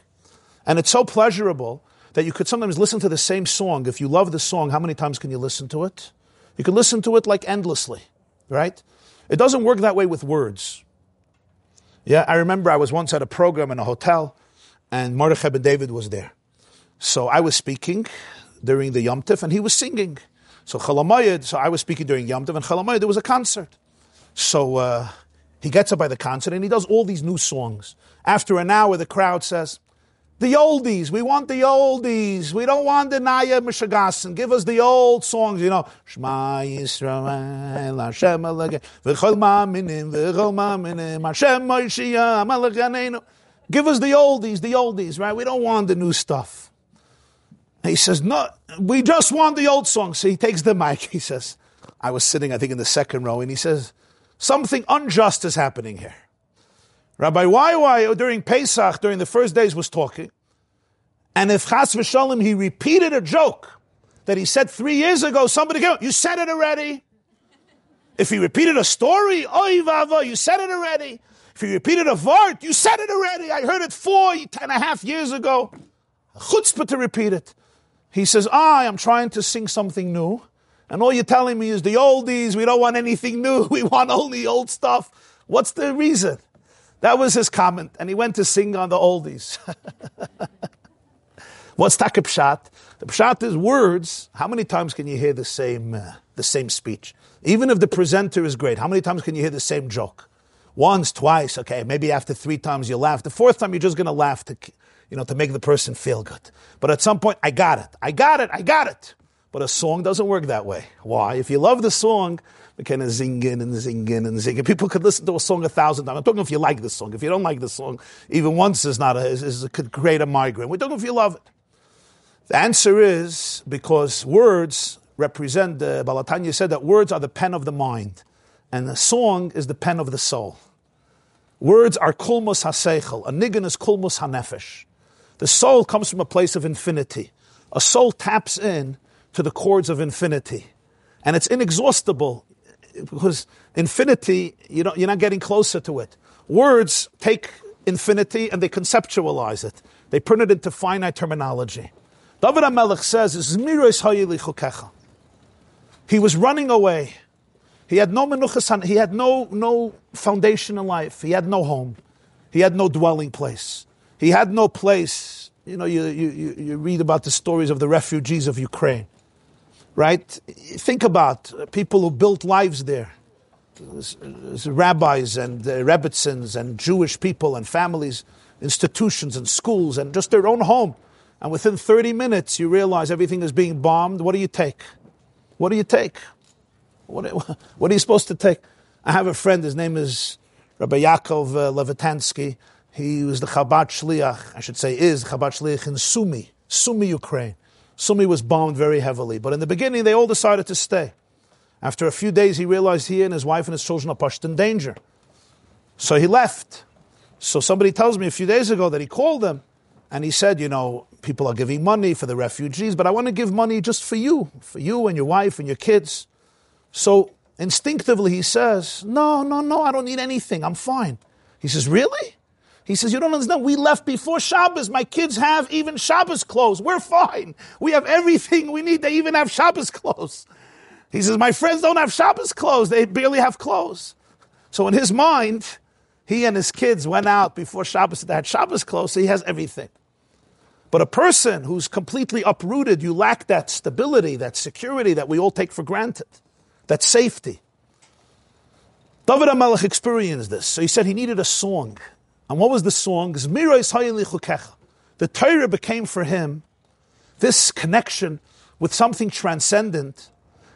And it's so pleasurable that you could sometimes listen to the same song. If you love the song, how many times can you listen to it? You can listen to it like endlessly, right? It doesn't work that way with words. Yeah, I remember I was once at a program in a hotel and Mordechai ben David was there. So I was speaking during the Yom Tif and he was singing. So Chol Hamoed, so I was speaking during Yom Tov and Chol Hamoed, there was a concert. So uh, he gets up by the concert and he does all these new songs. After an hour, the crowd says, the oldies. We want the oldies. We don't want the Naya Mishagasan. Give us the old songs, you know. Shema Yisrael, Hashem V'chol Ma'aminim, V'chol Ma'aminim, Hashem Give us the oldies, the oldies, right? We don't want the new stuff. He says, no, we just want the old songs. So he takes the mic. He says, I was sitting, I think, in the second row, and he says, something unjust is happening here. Rabbi YY during Pesach, during the first days, was talking. And if Chas v'shalom, he repeated a joke that he said three years ago, somebody go, you said it already. If he repeated a story, oy vava, you said it already. If he repeated a vart, you said it already. I heard it four and a half years ago. Chutzpah to repeat it. He says, I am trying to sing something new. And all you're telling me is the oldies. We don't want anything new. [laughs] We want only old stuff. What's the reason? That was his comment, and he went to sing on the oldies. [laughs] What's taka pshat? The pshat is words. How many times can you hear the same uh, the same speech? Even if the presenter is great, how many times can you hear the same joke? Once, twice, okay, maybe after three times you laugh. The fourth time you're just going to laugh to, you know, to make the person feel good. But at some point, I got it, I got it, I got it. But a song doesn't work that way. Why? If you love the song, we kind of zinging and zinging and zinging. People could listen to a song a thousand times. I'm talking if you like the song. If you don't like the song, even once is not a, is, could create a migraine. We're talking if you love it. The answer is because words represent, the Baal HaTanya said that words are the pen of the mind, and the song is the pen of the soul. Words are kulmus haseichel, a niggin is kulmus hanefesh. The soul comes from a place of infinity. A soul taps in to the chords of infinity. And it's inexhaustible because infinity, you know, you're not getting closer to it. Words take infinity and they conceptualize it. They turn it into finite terminology. David HaMelech says, He was running away. He had no menuchas, he had no, no foundation in life. He had no home. He had no dwelling place. He had no place. You know, you, you, you read about the stories of the refugees of Ukraine right? Think about people who built lives there. Rabbis and uh, and Jewish people and families, institutions and schools and just their own home. And within 30 minutes, you realize everything is being bombed. What do you take? What do you take? What, [laughs] what are you supposed to take? I have a friend, his name is Rabbi Yaakov uh, Levitansky. He was the Chabad Shliach, I should say, is Chabad Shliach in Sumy, Sumy, Ukraine. Sumy was bombed very heavily. But in the beginning, they all decided to stay. After a few days, he realized he and his wife and his children are pushed in danger. So he left. So somebody tells me a few days ago that he called them and he said, You know, people are giving money for the refugees, but I want to give money just for you, for you and your wife and your kids. So instinctively he says, No, no, no, I don't need anything. I'm fine. He says, Really? He says, You don't understand. We left before Shabbos. My kids have even Shabbos clothes. We're fine. We have everything we need. They even have Shabbos clothes. He says, My friends don't have Shabbos clothes. They barely have clothes. So in his mind, he and his kids went out before Shabbos. They had Shabbos clothes, so he has everything. But a person who's completely uprooted, you lack that stability, that security that we all take for granted, that safety. David HaMelech experienced this. So he said he needed a song. And what was the song? The Torah became for him this connection with something transcendent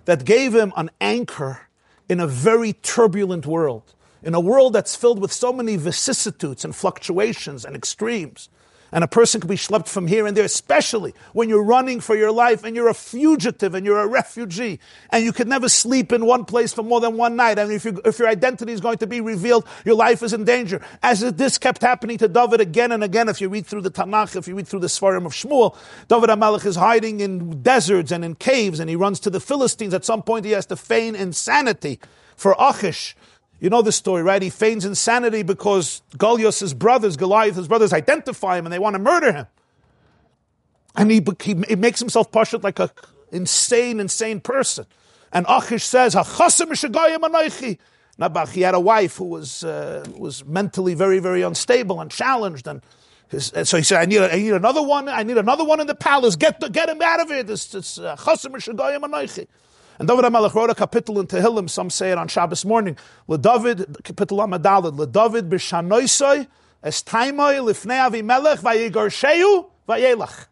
that gave him an anchor in a very turbulent world, in a world that's filled with so many vicissitudes and fluctuations and extremes. And a person can be schlepped from here and there, especially when you're running for your life and you're a fugitive and you're a refugee and you can never sleep in one place for more than one night. And if, you, if your identity is going to be revealed, your life is in danger. As this kept happening to David again and again, if you read through the Tanakh, if you read through the Sfarim of Shmuel, David HaMelech is hiding in deserts and in caves and he runs to the Philistines. At some point he has to feign insanity for Achish you know the story, right? He feigns insanity because Goliath's brothers, Goliath's brothers, identify him and they want to murder him. And he, he, he makes himself pushed like a insane, insane person. And Achish says, Nabach, he had a wife who was, uh, was mentally very, very unstable and challenged. And, his, and so he said, I need, I need another one. I need another one in the palace. Get, the, get him out of here. This, this, uh, and David HaMelech wrote a kapitel in Tehillim, some say it on Shabbos morning. LeDavid, kapitel HaMadalad, LeDavid b'shanoisoi, es taimoi lifnei Avimelech, vayigarsheu, vayelach.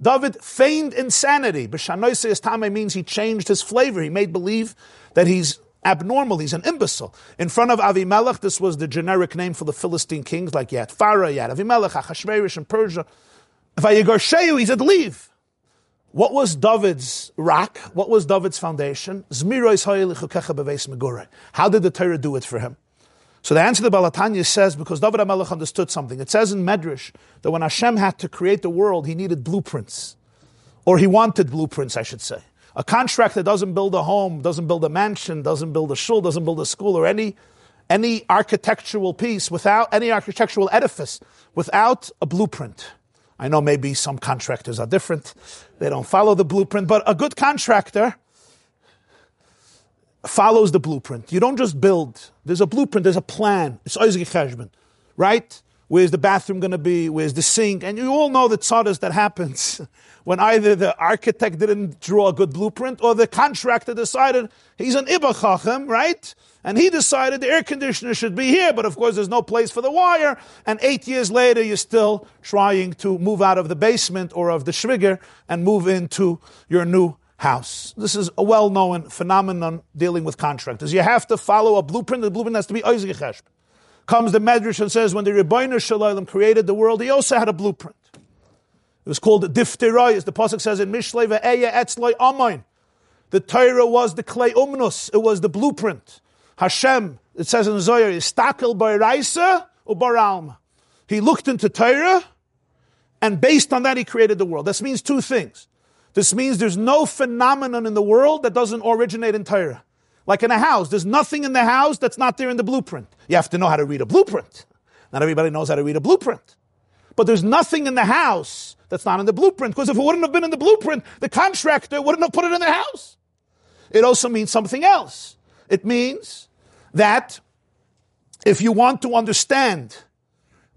David feigned insanity. B'shanoisoi es means he changed his flavor. He made believe that he's abnormal, he's an imbecile. In front of Avimelech, this was the generic name for the Philistine kings, like Yat Pharaoh, Yat Avimelech, Achashverosh in Persia. Vayigarsheu, he said, leave. What was David's rock? What was David's foundation? How did the Torah do it for him? So the answer to the Baal HaTanya says, because David HaMelech understood something. It says in Medrash that when Hashem had to create the world, he needed blueprints. Or he wanted blueprints, I should say. A contractor doesn't build a home, doesn't build a mansion, doesn't build a shul, doesn't build a school, or any, any architectural piece without, any architectural edifice, without a blueprint. I know maybe some contractors are different. They don't follow the blueprint, but a good contractor follows the blueprint. You don't just build. There's a blueprint, there's a plan. It's Oizgi right? Where's the bathroom going to be? Where's the sink? And you all know the tzadas that happens [laughs] when either the architect didn't draw a good blueprint or the contractor decided he's an ibachachem, right? And he decided the air conditioner should be here, but of course there's no place for the wire. And eight years later, you're still trying to move out of the basement or of the schwigger and move into your new house. This is a well-known phenomenon dealing with contractors. You have to follow a blueprint. The blueprint has to be oizgi Comes the Medrash and says, when the Rebbeinu Shalom created the world, he also had a blueprint. It was called Difterai, as the Pasuk says in Mishlei Ve'eya Etzloi Amoin. The Torah was the clay umnus, it was the blueprint. Hashem, it says in Zohar, is stakel ba'iraisa or baralma. He looked into Torah, and based on that, he created the world. This means two things. This means there's no phenomenon in the world that doesn't originate in Torah. Like in a house, there's nothing in the house that's not there in the blueprint. You have to know how to read a blueprint. Not everybody knows how to read a blueprint. But there's nothing in the house that's not in the blueprint. Because if it wouldn't have been in the blueprint, the contractor wouldn't have put it in the house. It also means something else. It means that if you want to understand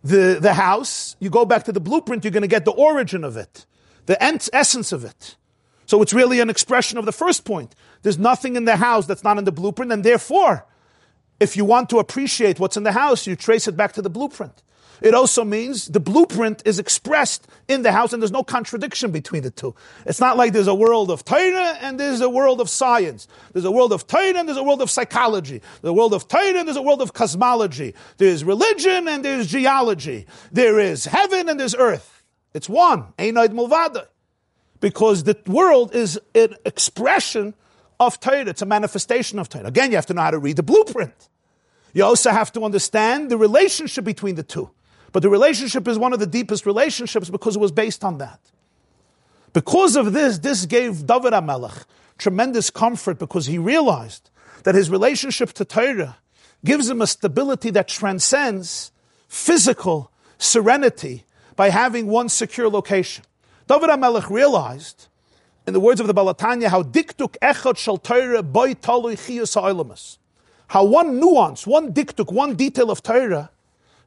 the, the house, you go back to the blueprint, you're going to get the origin of it, the essence of it. So it's really an expression of the first point. There's nothing in the house that's not in the blueprint, and therefore, if you want to appreciate what's in the house, you trace it back to the blueprint. It also means the blueprint is expressed in the house and there's no contradiction between the two. It's not like there's a world of Torah and there's a world of science. There's a world of Torah and there's a world of psychology. There's a world of Torah and there's a world of cosmology. There's religion and there's geology. There is heaven and there's earth. It's one. Einoid Mulvada. Because the world is an expression of Torah. It's a manifestation of Torah. Again, you have to know how to read the blueprint. You also have to understand the relationship between the two. But the relationship is one of the deepest relationships because it was based on that. Because of this, this gave David HaMelech tremendous comfort because he realized that his relationship to Torah gives him a stability that transcends physical serenity by having one secure location. David HaMelech realized, in the words of the Baal HaTanya, how diktuk echot shal Torah boy talui chiyus How one nuance, one diktuk, one detail of Torah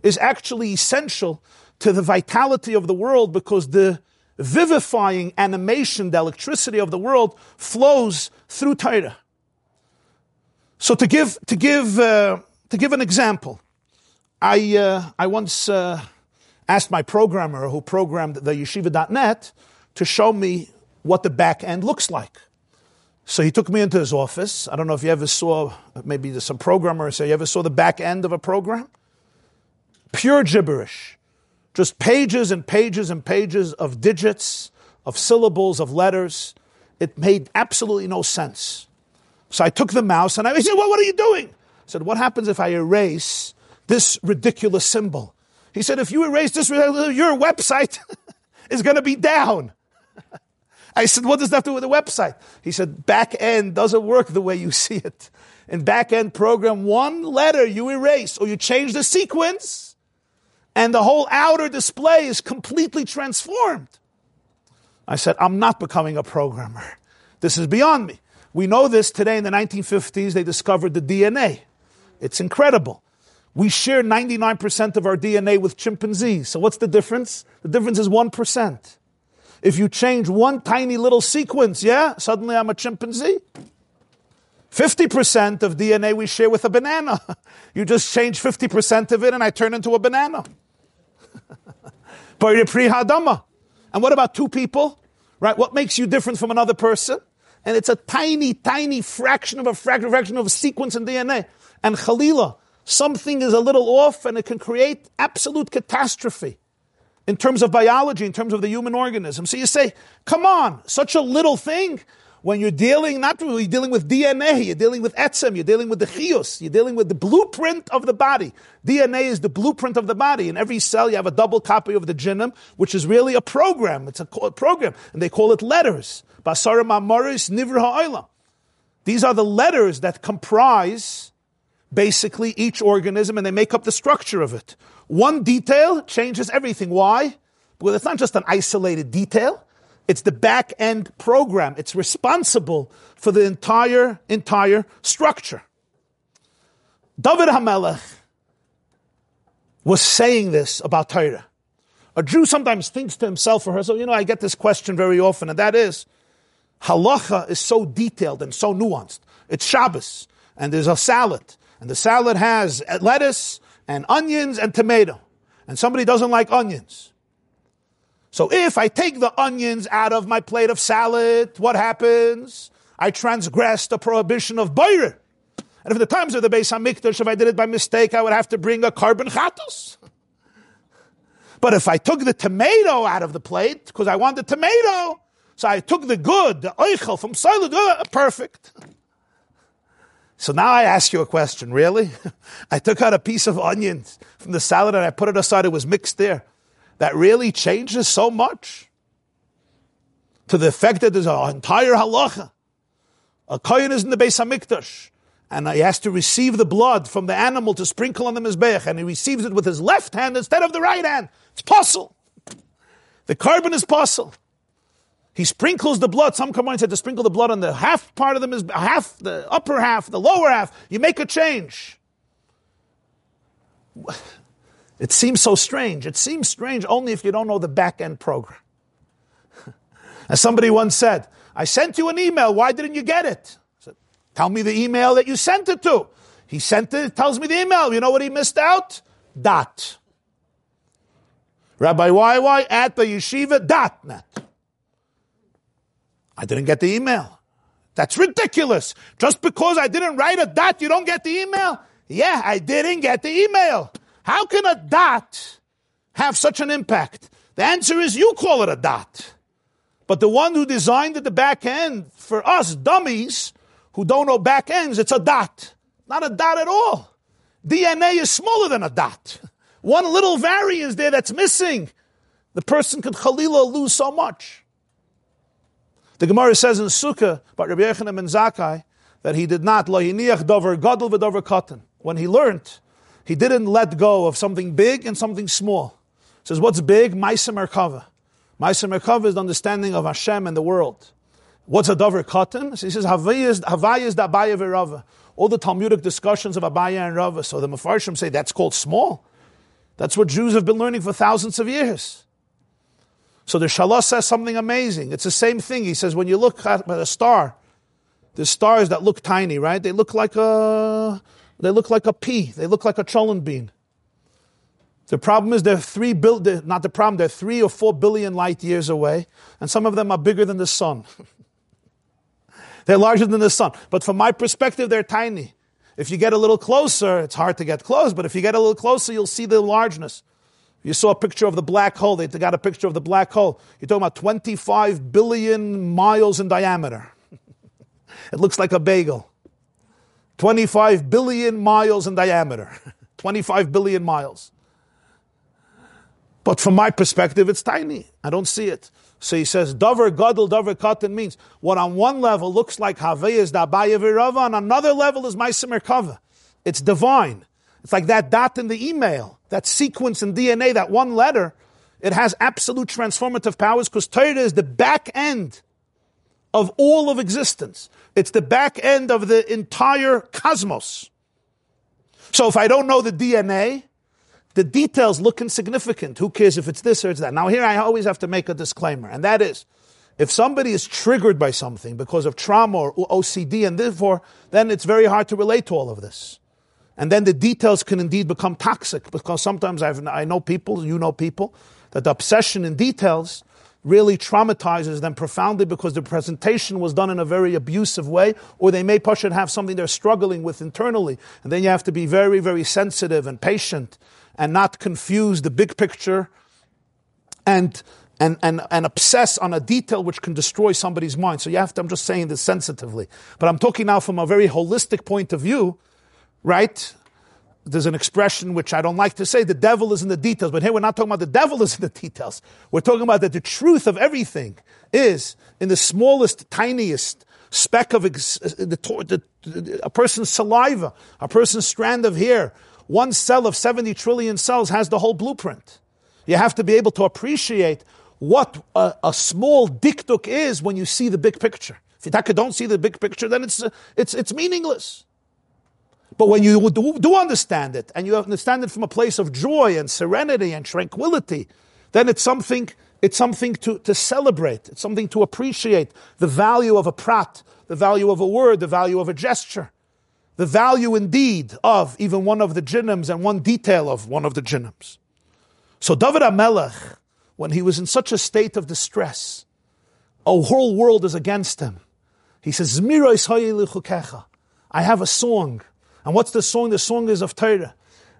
is actually essential to the vitality of the world because the vivifying animation, the electricity of the world flows through Torah. So to give to give uh, to give an example, I uh, I once uh, asked my programmer who programmed the yeshiva.net to show me what the back end looks like. So he took me into his office. I don't know if you ever saw, maybe there's some programmer say, you ever saw the back end of a program? Pure gibberish. just pages and pages and pages of digits, of syllables, of letters. It made absolutely no sense. So I took the mouse and I [laughs] said, well, what are you doing? I said, what happens if I erase this ridiculous symbol? He said, if you erase this, your website [laughs] is going to be down. [laughs] I said, what does that do with the website? He said, back end doesn't work the way you [laughs] see it. In back end program, one letter you erase or you change the sequence and the whole outer display is completely transformed. I said, I'm not becoming a programmer. This is beyond me. We know this today in the 1950s, they discovered the DNA. It's incredible. We share 99% of our DNA with chimpanzees. So what's the difference? The difference is 1%. If you change one tiny little sequence, yeah, suddenly I'm a chimpanzee. 50% of DNA we share with a banana. [laughs] You just change 50% of it and I turn into a banana. [laughs] and what about two people? Right? What makes you different from another person? And it's a tiny, tiny fraction of a fraction, fraction of a sequence in DNA. And Khalila, something is a little off and it can create absolute catastrophe in terms of biology, in terms of the human organism. So you say, come on, such a little thing. When you're dealing, not really dealing with DNA, you're dealing with etzem, you're dealing with the chios, you're dealing with the blueprint of the body. DNA is the blueprint of the body. In every cell, you have a double copy of the genome, which is really a program. It's a program, and they call it letters. Basara Nivra. These are the letters that comprise basically each organism and they make up the structure of it. One detail changes everything. Why? Because it's not just an isolated detail. It's the back end program. It's responsible for the entire, entire structure. David Hamelech was saying this about Torah. A Jew sometimes thinks to himself or herself, So you know, I get this question very often, and that is, halacha is so detailed and so nuanced. It's Shabbos, and there's a salad, and the salad has lettuce and onions and tomato. And somebody doesn't like onions. So if I take the onions out of my plate of salad, what happens? I transgress the prohibition of bayre. And if the times of the Beis Hamikdash, if I did it by mistake, I would have to bring a korban chatos. But if I took the tomato out of the plate, because I want the tomato, so I took the good, the oichel from salad, uh, perfect. So now I ask you a question, really? [laughs] I took out a piece of onion from the salad and I put it aside, it was mixed there. That really changes so much to the effect that there's an entire halacha. A kohen is in the Beis Hamikdash, and he has to receive the blood from the animal to sprinkle on the mizbeach, and he receives it with his left hand instead of the right hand. It's possible. The korban is possible. He sprinkles the blood. Some Kabbalah said to sprinkle the blood on the half part of them is half, the upper half, the lower half. You make a change. It seems so strange. It seems strange only if you don't know the back end program. [laughs] As somebody once said, I sent you an email. Why didn't you get it? I said, Tell me the email that you sent it to. He sent it, tells me the email. You know what he missed out? Dot. Rabbi YY at the yeshiva dot net. I didn't get the email. That's ridiculous. Just because I didn't write a dot, you don't get the email? Yeah, I didn't get the email. How can a dot have such an impact? The answer is you call it a dot. But the one who designed it, the back end for us dummies who don't know back ends, it's a dot. Not a dot at all. DNA is smaller than a dot. One little variance there that's missing. The person could Khalila lose so much. The Gemara says in Sukkah about Rabbi Yochanan ben Zakkai that he did not lo yiniach dover gadol v'dover katan. When he learned, he didn't let go of something big and something small. He says, what's big? Maisa Merkava. Maisa Merkava is the understanding of Hashem and the world. What's a dover katan? So he says, Havaya is da Abaya v'Rava. All the Talmudic discussions of Abaya and Rava. So the Mefarshim say that's called small. That's what Jews have been learning for thousands of years. So the Shalah says something amazing. It's the same thing. He says, when you look at a star, the stars that look tiny, right? They look like a, they look like a pea. They look like a cholent bean. The problem is they're three bil- not the problem, they're three or four billion light years away, and some of them are bigger than the sun. [laughs] they're larger than the sun. But from my perspective, they're tiny. If you get a little closer, it's hard to get close, but if you get a little closer, you'll see the largeness. You saw a picture of the black hole. They got a picture of the black hole. You're talking about 25 billion miles in diameter. [laughs] it looks like a bagel. 25 billion miles in diameter. [laughs] 25 billion miles. But from my perspective, it's tiny. I don't see it. So he says, Dover Gadol, Dover Katan means what on one level looks like Haveh Dabaya on another level is Maisim Merkava. It's divine. It's like that dot in the email, that sequence in DNA, that one letter. It has absolute transformative powers because Torah is the back end of all of existence. It's the back end of the entire cosmos. So if I don't know the DNA, the details look insignificant. Who cares if it's this or it's that? Now here I always have to make a disclaimer, and that is, if somebody is triggered by something because of trauma or OCD, and therefore, then it's very hard to relate to all of this. And then the details can indeed become toxic because sometimes I've, I know people, you know people, that the obsession in details really traumatizes them profoundly because the presentation was done in a very abusive way, or they may push and have something they're struggling with internally. And then you have to be very, very sensitive and patient and not confuse the big picture and and, and, and obsess on a detail which can destroy somebody's mind. So you have to, I'm just saying this sensitively. But I'm talking now from a very holistic point of view, right? there's an expression which I don't like to say, the devil is in the details, but here we're not talking about the devil is in the details. We're talking about that the truth of everything is in the smallest, tiniest speck of ex- uh, the, the, a person's saliva, a person's strand of hair. One cell of 70 trillion cells has the whole blueprint. You have to be able to appreciate what a, a small dikduk is when you see the big picture. If you don't see the big picture, then it's, uh, it's, it's meaningless. But when you do, do understand it, and you understand it from a place of joy and serenity and tranquility, then it's something, it's something to, to celebrate. It's something to appreciate the value of a prat, the value of a word, the value of a gesture, the value indeed of even one of the jinnims and one detail of one of the jinnims. So David HaMelech, when he was in such a state of distress, a whole world is against him. He says, I have a song and what's the song? The song is of Torah.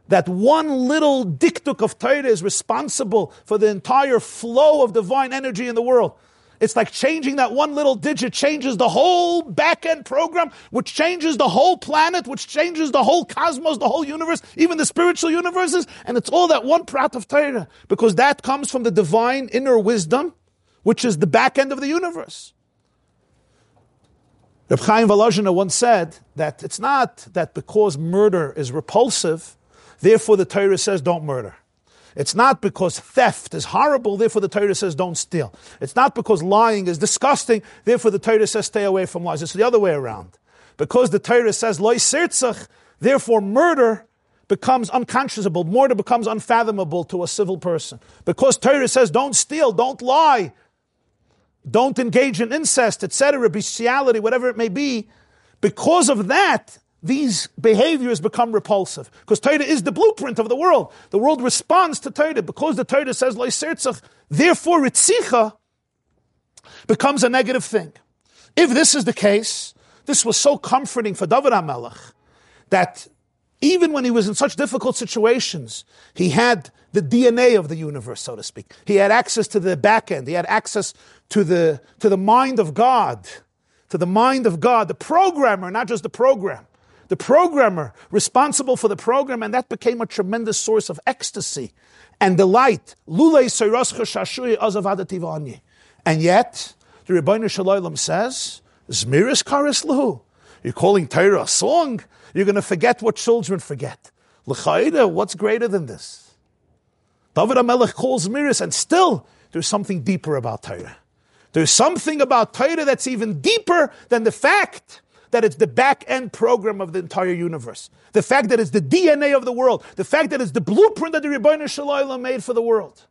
That one little dikduk of Torah is responsible for the entire flow of divine energy in the world. It's like changing that one little digit changes the whole back end program, which changes the whole planet, which changes the whole cosmos, the whole universe, even the spiritual universes. And it's all that one prat of Torah, because that comes from the divine inner wisdom, which is the back end of the universe. Reb Chaim Volozhiner once said that it's not that because murder is repulsive, therefore the Torah says don't murder. It's not because theft is horrible, therefore the Torah says don't steal. It's not because lying is disgusting, therefore the Torah says stay away from lies. It's the other way around. Because the Torah says loy sirtzach, therefore murder becomes unconscionable, murder becomes unfathomable to a civil person. Because Torah says don't steal, don't lie, don't engage in incest, etc., bestiality, whatever it may be, because of that, these behaviors become repulsive. Because Torah is the blueprint of the world. The world responds to Torah. Because the Torah says, therefore, Ritzicha becomes a negative thing. If this is the case, this was so comforting for David HaMelech that even when he was in such difficult situations, he had the DNA of the universe, so to speak. He had access to the back end. He had access to the, to the mind of God, to the mind of God, the programmer, not just the program. The programmer responsible for the program, and that became a tremendous source of ecstasy and delight. And yet, the Ribono Shel Olam says, Zmiris karis. You're calling Torah a song? You're going to forget what children forget. L'chayda, what's greater than this? David HaMelech calls Miris, and still there's something deeper about Torah. There's something about Torah that's even deeper than the fact that it's the back end program of the entire universe. The fact that it's the DNA of the world. The fact that it's the blueprint that the Ribono Shel Olam made for the world.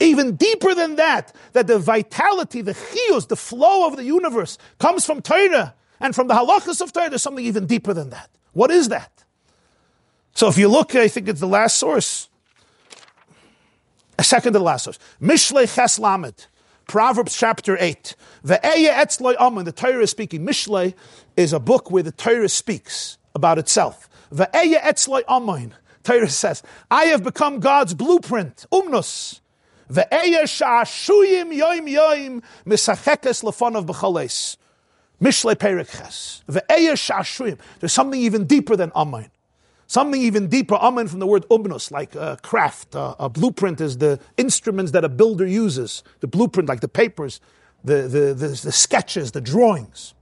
Even deeper than that, that the vitality, the chiyus, the flow of the universe comes from Torah and from the halachas of Torah. There's something even deeper than that. What is that? So if you look, I think it's the last source. A second to the last source. Mishle Ches Lamed. Proverbs chapter 8. The Torah is speaking. Mishle is a book where the Torah speaks about itself. The Torah says, I have become God's blueprint, umnus. Ve'eya sha'ashuyim yoim yoim misachekes lefonav b'choles. Mishle perikhes. There's something even deeper than amen. Something even deeper, amen from the word umnus, like a craft. a blueprint is the instruments that a builder uses. The blueprint, like the papers, the, the, the, the sketches, the drawings.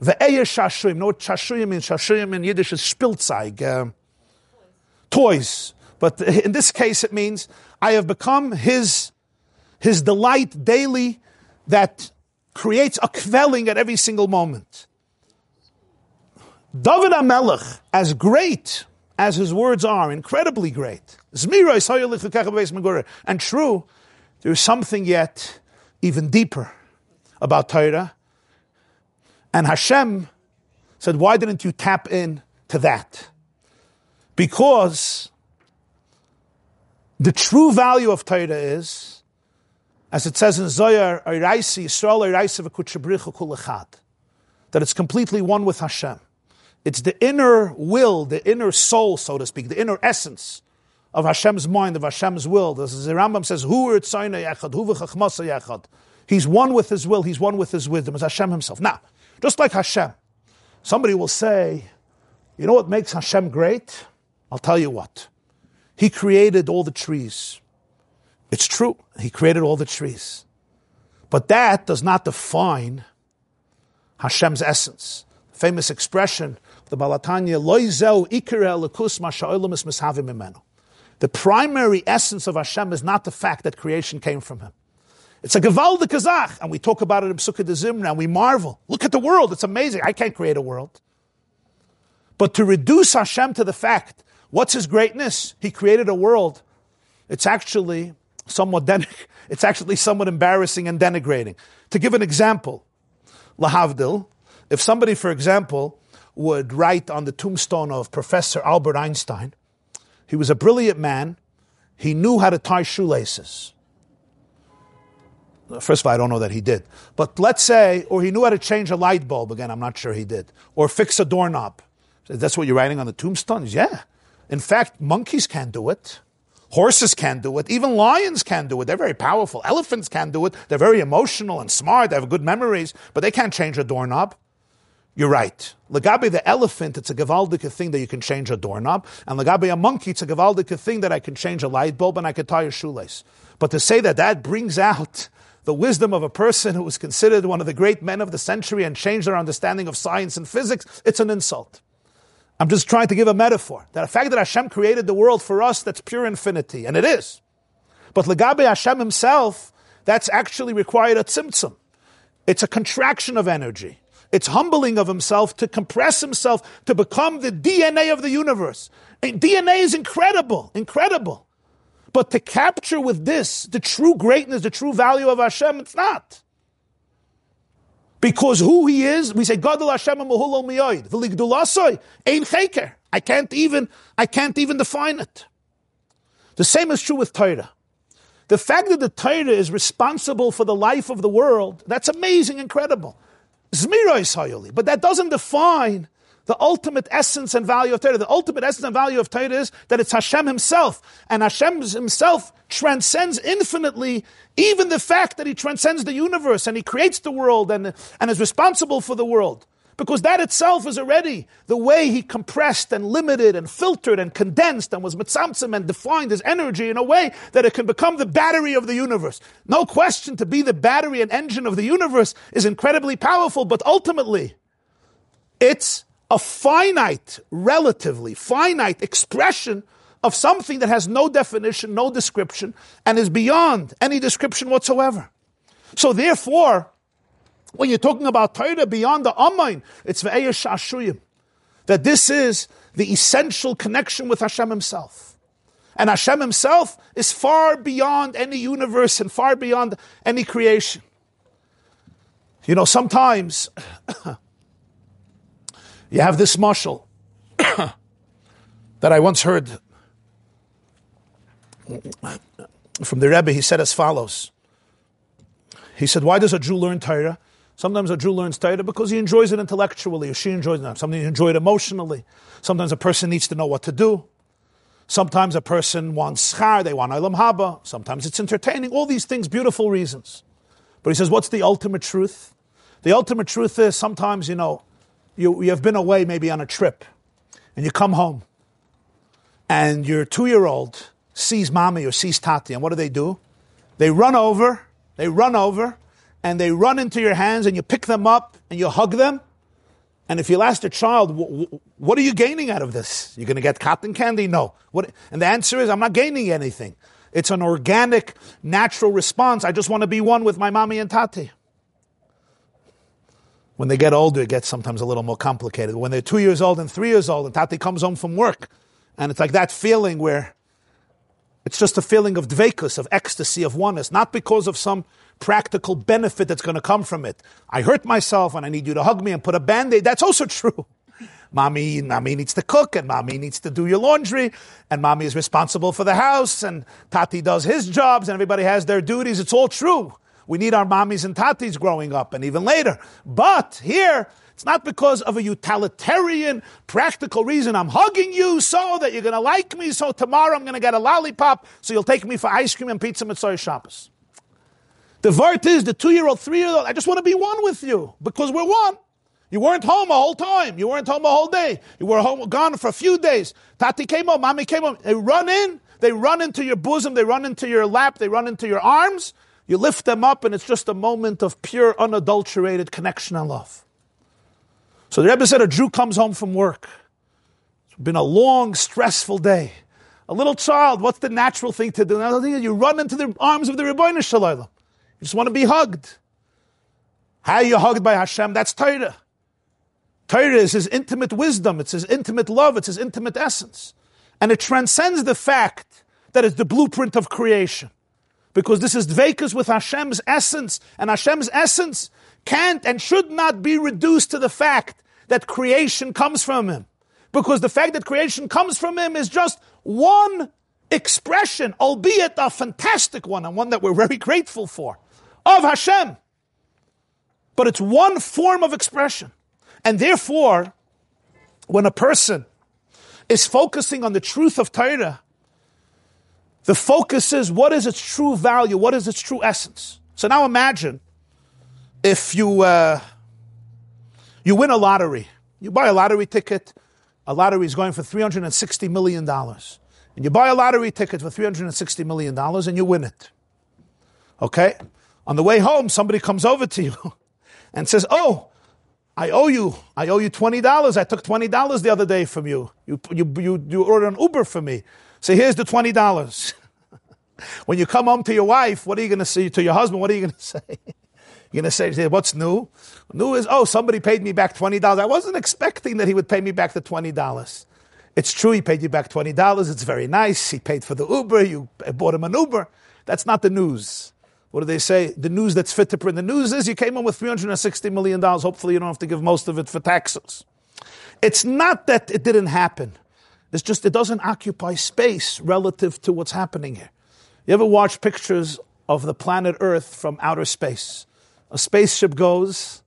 Ve'eya shashuyim. Know what shashuyim means? In Yiddish is spilzeig, uh, toys. But [laughs] in this case, it means I have become his, his delight daily that creates a quelling at every single moment. David HaMelech, as great as his words are, incredibly great, and true, there is something yet even deeper about Torah and Hashem said, Why didn't you tap in to that? Because the true value of Torah is, as it says in Zohar, that it's completely one with Hashem. It's the inner will, the inner soul, so to speak, the inner essence of Hashem's mind, of Hashem's will. As the Rambam says, He's one with His will, He's one with His wisdom, as Hashem Himself. Now, just like Hashem. Somebody will say, you know what makes Hashem great? I'll tell you what. He created all the trees. It's true. He created all the trees. But that does not define Hashem's essence. Famous expression, the Baal HaTanya, The primary essence of Hashem is not the fact that creation came from him. It's a Gavalda Kazach, and we talk about it in Pesukei de Zimra, and we marvel. Look at the world, it's amazing. I can't create a world. But to reduce Hashem to the fact, what's his greatness? He created a world. It's actually somewhat den- [laughs] it's actually somewhat embarrassing and denigrating. To give an example, Lahavdil, if somebody, for example, would write on the tombstone of Professor Albert Einstein, he was a brilliant man, he knew how to tie shoelaces. First of all, I don't know that he did. But let's say, or he knew how to change a light bulb. Again, I'm not sure he did. Or fix a doorknob. That's what you're writing on the tombstones? Yeah. In fact, monkeys can't do it. Horses can do it. Even lions can do it. They're very powerful. Elephants can do it. They're very emotional and smart. They have good memories, but they can't change a doorknob. You're right. Lagabe the elephant, it's a gavaldika thing that you can change a doorknob. And Lagabe a monkey, it's a gavaldika thing that I can change a light bulb and I can tie a shoelace. But to say that that brings out the wisdom of a person who was considered one of the great men of the century and changed their understanding of science and physics, it's an insult. I'm just trying to give a metaphor. That the fact that Hashem created the world for us, that's pure infinity, and it is. But Legabe Hashem himself, that's actually required a tzimtzum. It's a contraction of energy. It's humbling of himself to compress himself to become the DNA of the universe. And DNA is incredible, incredible. But to capture with this the true greatness, the true value of Hashem, it's not. Because who he is, we say, Gadol Hashem Mahulol Miyoid. V'ligdulasoi, Ein Cheker. I can't even, I can't even define it. The same is true with Torah. The fact that the Torah is responsible for the life of the world, that's amazing, incredible. Zmira is but that doesn't define the ultimate essence and value of Torah. The ultimate essence and value of Torah is that it's Hashem Himself, and Hashem Himself transcends infinitely even the fact that He transcends the universe and He creates the world and, and is responsible for the world. Because that itself is already the way He compressed and limited and filtered and condensed and was mitzamtzim and defined His energy in a way that it can become the battery of the universe. No question to be the battery and engine of the universe is incredibly powerful, but ultimately, it's a finite, relatively finite expression of something that has no definition, no description, and is beyond any description whatsoever. So therefore, when you're talking about Torah beyond the Amayim, it's Ve'eyesh Ashuyim. That this is the essential connection with Hashem Himself. And Hashem Himself is far beyond any universe and far beyond any creation. You know, sometimes [coughs] You have this mashal [coughs] that I once heard from the Rebbe. He said as follows. He said, "Why does a Jew learn Torah? Sometimes a Jew learns Torah because he enjoys it intellectually, or she enjoys it. Sometimes he enjoys it emotionally. Sometimes a person needs to know what to do. Sometimes a person wants schar, they want olam haba. Sometimes it's entertaining. All these things, beautiful reasons. But he says, what's the ultimate truth? The ultimate truth is sometimes, you know, you, you have been away maybe on a trip and you come home and your two year old sees mommy or sees tati, and what do they do? They run over, they run over, and they run into your hands, and you pick them up and you hug them. And if you ask a child, what are you gaining out of this? You're going to get cotton candy? No. What? And the answer is, I'm not gaining anything. It's an organic, natural response. I just want to be one with my mommy and tati. When they get older, it gets sometimes a little more complicated. When they're two years old and three years old, and tati comes home from work, and it's like that feeling where it's just a feeling of dvekus, of ecstasy, of oneness, not because of some practical benefit that's going to come from it. I hurt myself and I need you to hug me and put a band-aid. That's also [laughs] true. Mommy, mommy needs to cook and mommy needs to do your laundry and mommy is responsible for the house and Tati does his jobs and everybody has their duties. It's all true. We need our mommies and tatis growing up and even later. But here, it's not because of a utilitarian, practical reason. I'm hugging you so that you're going to like me. So tomorrow I'm going to get a lollipop. So you'll take me for ice cream and pizza Motzei Shabbos. The vart is the two year old, three year old. I just want to be one with you because we're one. You weren't home a whole time. You weren't home a whole day. You were home, gone for a few days. Tati came home, mommy came home. They run in, they run into your bosom, they run into your lap, they run into your arms. You lift them up, and it's just a moment of pure, unadulterated connection and love. So the Rebbe said a Jew comes home from work. It's been a long, stressful day. A little child, what's the natural thing to do? You run into the arms of the Ribono Shel Olam. You just want to be hugged. How are you hugged by Hashem? That's Torah. Torah is his intimate wisdom, it's his intimate love, it's his intimate essence. And it transcends the fact that it's the blueprint of creation. Because this is Dvekus with Hashem's essence, and Hashem's essence can't and should not be reduced to the fact that creation comes from him. Because the fact that creation comes from him is just one expression, albeit a fantastic one and one that we're very grateful for, of Hashem. But it's one form of expression. And therefore, when a person is focusing on the truth of Torah, the focus is what is its true value, what is its true essence. So now imagine if you uh, you win a lottery, you buy a lottery ticket, a lottery is going for three hundred and sixty million dollars, and you buy a lottery ticket for three hundred and sixty million dollars, and you win it. Okay, on the way home, somebody comes over to you [laughs] and says, "Oh, I owe you. I owe you twenty dollars. I took twenty dollars the other day from you. You you you, you ordered an Uber for me. So here's the twenty dollars." [laughs] when you come home to your wife, what are you going to say to your husband? What are you going [laughs] to say? You're going to say, what's new? New is, oh, somebody paid me back $20. I wasn't expecting that he would pay me back the $20. It's true, he paid you back $20. It's very nice. He paid for the Uber. You bought him an Uber. That's not the news. What do they say? The news that's fit to print. The news is you came in with $360 million. Hopefully, you don't have to give most of it for taxes. It's not that it didn't happen. It's just it doesn't occupy space relative to what's happening here. You ever watch pictures of the planet Earth from outer space? A spaceship goes.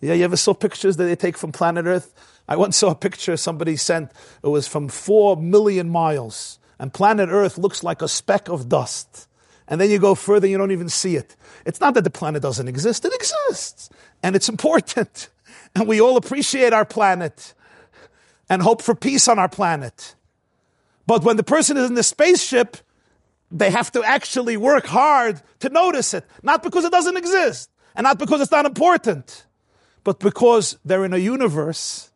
Yeah, you ever saw pictures that they take from planet Earth? I once saw a picture somebody sent. It was from four million miles, and planet Earth looks like a speck of dust. And then you go further, you don't even see it. It's not that the planet doesn't exist, it exists. And it's important. [laughs] And we all appreciate our planet and hope for peace on our planet. But when the person is in the spaceship, they have to actually work hard to notice it, not because it doesn't exist and not because it's not important, but because they're in a universe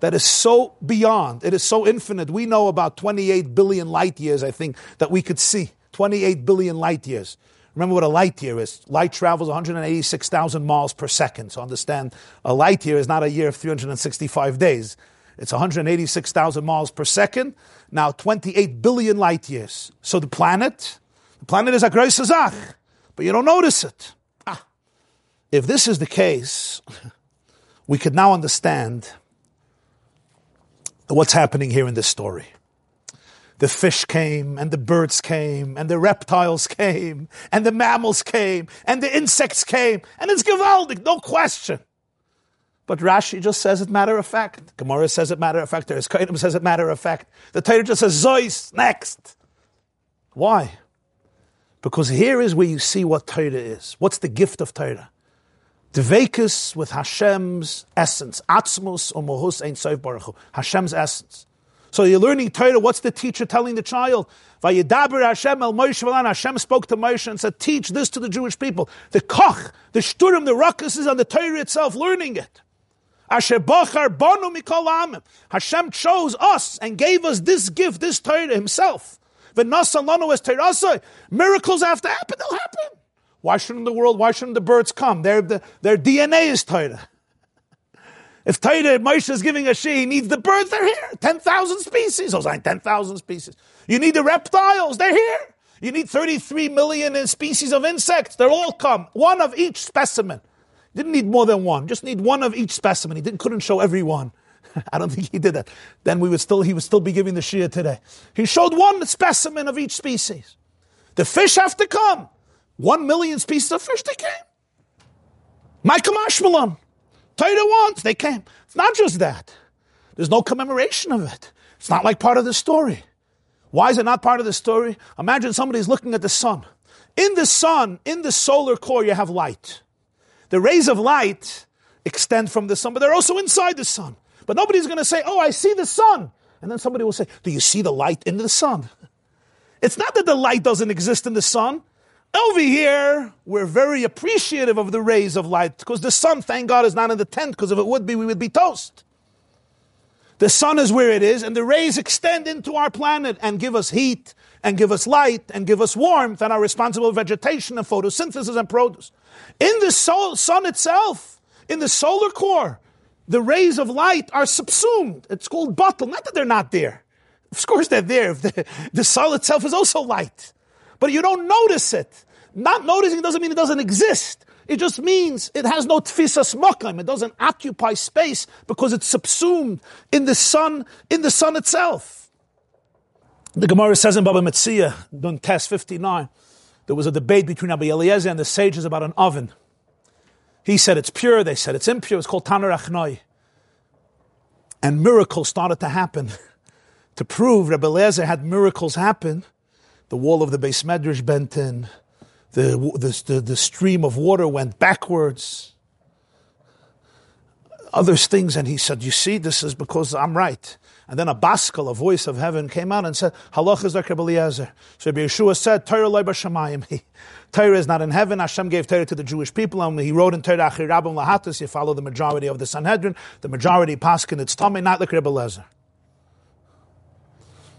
that is so beyond, it is so infinite. We know about 28 billion light years, I think, that we could see. 28 billion light years. Remember what a light year is. Light travels 186,000 miles per second. So understand, a light year is not a year of 365 days. It's 186,000 miles per second. Now, 28 billion light years. So the planet, the planet is a Sache, but you don't notice it. If this is the case, we could now understand what's happening here in this story. The fish came, and the birds came, and the reptiles came, and the mammals came, and the insects came, and it's gewaldig, no question. But Rashi just says it matter of fact. Gemara says it matter of fact. There's Kaidim says it matter of fact. The Torah just says Zois next. Why? Because here is where you see what Torah is. What's the gift of Torah? Dvekus with Hashem's essence. Atzmus umohus ein soif baruch Hashem's essence. So you're learning Torah. What's the teacher telling the child? Vayidaber Hashem el Moshe v'lan. Hashem spoke to Moshe and said, teach this to the Jewish people. The koch, the shturim, the ruckus is on the Torah itself, learning it. Hashem chose us and gave us this gift, this Torah himself. V'nasan lanu es Miracles have to happen, they'll happen. Why shouldn't the world, why shouldn't the birds come? Their, their DNA is Torah. [laughs] If Torah, Moshe is giving a shiur, he needs the birds, they're here. 10,000 species. Those ain't 10,000 species. You need the reptiles, they're here. You need 33 million species of insects, They're all come. One of each specimen. Didn't need more than one, just need one of each specimen. He didn't, couldn't show every one. [laughs] I don't think he did that. Then we would still, he would still be giving the shiur today. He showed one specimen of each species. The fish have to come. One million species of fish, they came. Michael Ashmalan. Torah wants, they came. It's not just that. There's no commemoration of it. It's not like part of the story. Why is it not part of the story? Imagine somebody's looking at the sun. In the sun, in the solar core, you have light. The rays of light extend from the sun, but they're also inside the sun. But nobody's going to say, Oh, I see the sun. And then somebody will say, Do you see the light in the sun? It's not that the light doesn't exist in the sun. Over here, we're very appreciative of the rays of light because the sun, thank God, is not in the tent because if it would be, we would be toast. The sun is where it is, and the rays extend into our planet and give us heat and give us light and give us warmth and are responsible for vegetation and photosynthesis and produce. In the sol- sun itself, in the solar core, the rays of light are subsumed. It's called batel. Not that they're not there. Of course they're there. [laughs] The, the sun itself is also light. But you don't notice it. Not noticing doesn't mean it doesn't exist. It just means it has no tfisas makam. It doesn't occupy space because it's subsumed in the sun, in the sun itself. The Gemara says in Baba Metzia, Dun Test 59, there was a debate between Rabbi Eliezer and the sages about an oven. He said it's pure, they said it's impure, it's called Taner Achnoi. And miracles started to happen. [laughs] to prove Rabbi Eliezer had miracles happen, the wall of the beis medrash bent in, the, the, the, the stream of water went backwards. Other things, and he said, You see, this is because I'm right. And then a baskel, a voice of heaven, came out and said, Halach is Eliezer. So Yeshua said, Torah loy [laughs] is not in heaven. Hashem gave Torah to the Jewish people, and he wrote in Torah, Achirabim lahatas, you follow the majority of the Sanhedrin, the majority paskin, it's Tomei, not like Eliezer.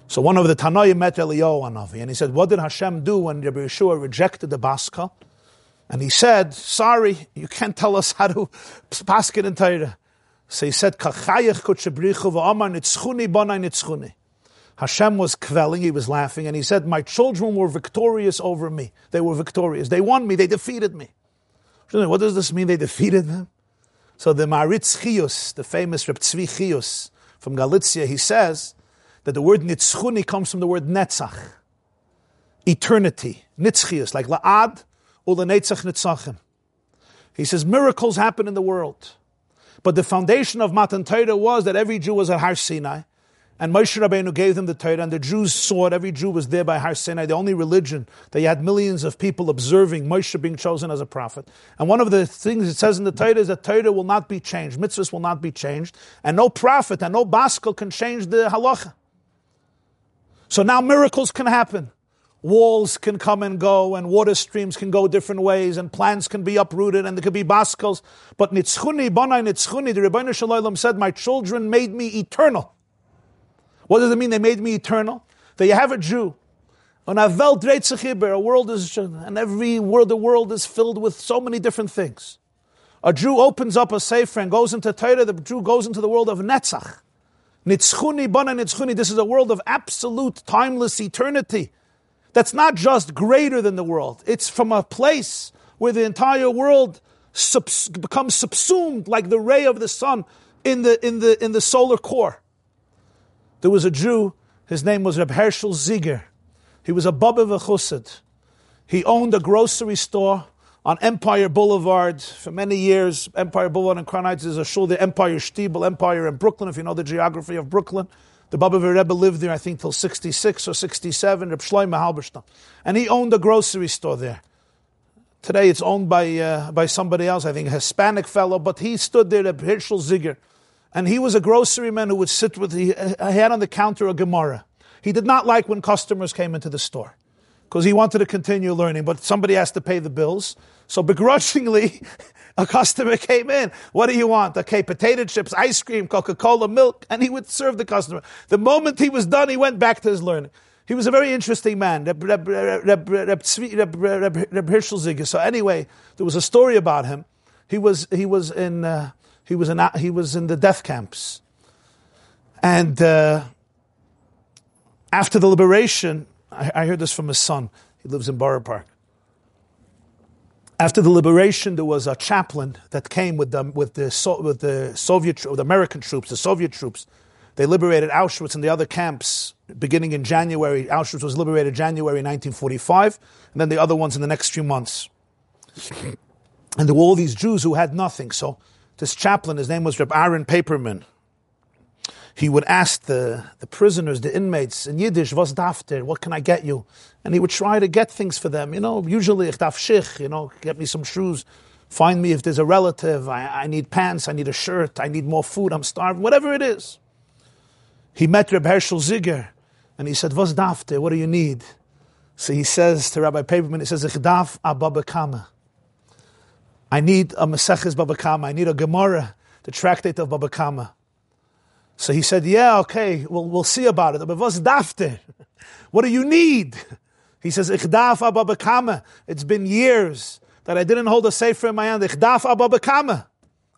So one of the Tanoim met Eliyahu Anavi, and he said, What did Hashem do when Rabbi Yeshua rejected the Baska? And he said, Sorry, you can't tell us how to paskin in Torah. So he said, nitzchuni nitzchuni. Hashem was quelling, he was laughing, and he said, My children were victorious over me. They were victorious. They won me, they defeated me. What does this mean, they defeated them? So the Maritz Chius, the famous Reb Tzvi Chius from Galicia, he says that the word nitzchuni comes from the word netzach, eternity, nitzchius, like la'ad or netzach nitzachim. He says miracles happen in the world. But the foundation of Matan Torah was that every Jew was at Har Sinai, and Moshe Rabbeinu gave them the Torah, and the Jews saw it. Every Jew was there by Har Sinai, the only religion that you had millions of people observing Moshe being chosen as a prophet. And one of the things it says in the Torah is that Torah will not be changed, mitzvahs will not be changed, and no prophet and no baskel can change the halacha. So now miracles can happen. Walls can come and go, and water streams can go different ways, and plants can be uprooted, and there could be baskels. But nitzchuni, bonai nitzchuni, the Ribono Shel Olam said, My children made me eternal. What does it mean they made me eternal? That you have a Jew. On a Welt a world is, and every world, the world is filled with so many different things. A Jew opens up a sefer and goes into Torah, the Jew goes into the world of Netzach. Nitzchuni, Bana Nitzchuni, this is a world of absolute, timeless eternity. That's not just greater than the world, it's from a place where the entire world subs- becomes subsumed like the ray of the sun in the, in, the, in the solar core. There was a Jew, his name was Reb Hershel Ziger. He was a Bobover chusid. He owned a grocery store on Empire Boulevard for many years. Empire Boulevard in Crown Heights is a shul, the Empire Stiebel, Empire in Brooklyn, if you know the geography of Brooklyn. The Bobov Rebbe lived there, I think, till 66 or 67, Reb Shlomo Halberstam. And he owned a grocery store there. Today it's owned by, uh, by somebody else, I think a Hispanic fellow, but he stood there, Reb Hirschel Ziger. And he was a grocery man who would sit with, he, he had on the counter a Gemara. He did not like when customers came into the store because he wanted to continue learning, but somebody has to pay the bills. So begrudgingly, [laughs] a customer came in. What do you want? Okay, potato chips, ice cream, Coca Cola, milk, and he would serve the customer. The moment he was done, he went back to his learning. He was a very interesting man, Reb, Reb, So anyway, there was a story about him. He was he was in uh, he was in he was in the death camps, and uh, after the liberation, I, I heard this from his son. He lives in Borough Park after the liberation, there was a chaplain that came with the, with the, with the Soviet, with the American troops, the Soviet troops. They liberated Auschwitz and the other camps beginning in January. Auschwitz was liberated January 1945, and then the other ones in the next few months. And there were all these Jews who had nothing. So this chaplain, his name was Reb Aaron Paperman, he would ask the, the prisoners, the inmates in Yiddish, was dafter, what can I get you? And he would try to get things for them. You know, usually, ich you know, get me some shoes. Find me if there's a relative. I, I need pants. I need a shirt. I need more food. I'm starving. Whatever it is. He met Reb Herschel Ziger and he said, was dafte? What do you need? So he says to Rabbi Paperman, he says, ich darf. I need a Maseches Baba Kama. I need a Gemara, the tractate of Baba Kama. So he said, Yeah, okay, we'll, we'll see about it. But what's dafter? [laughs] What do you need? He says, Ichdaf ababakama. It's been years that I didn't hold a sefer in my hand. Ichdaf ababakama.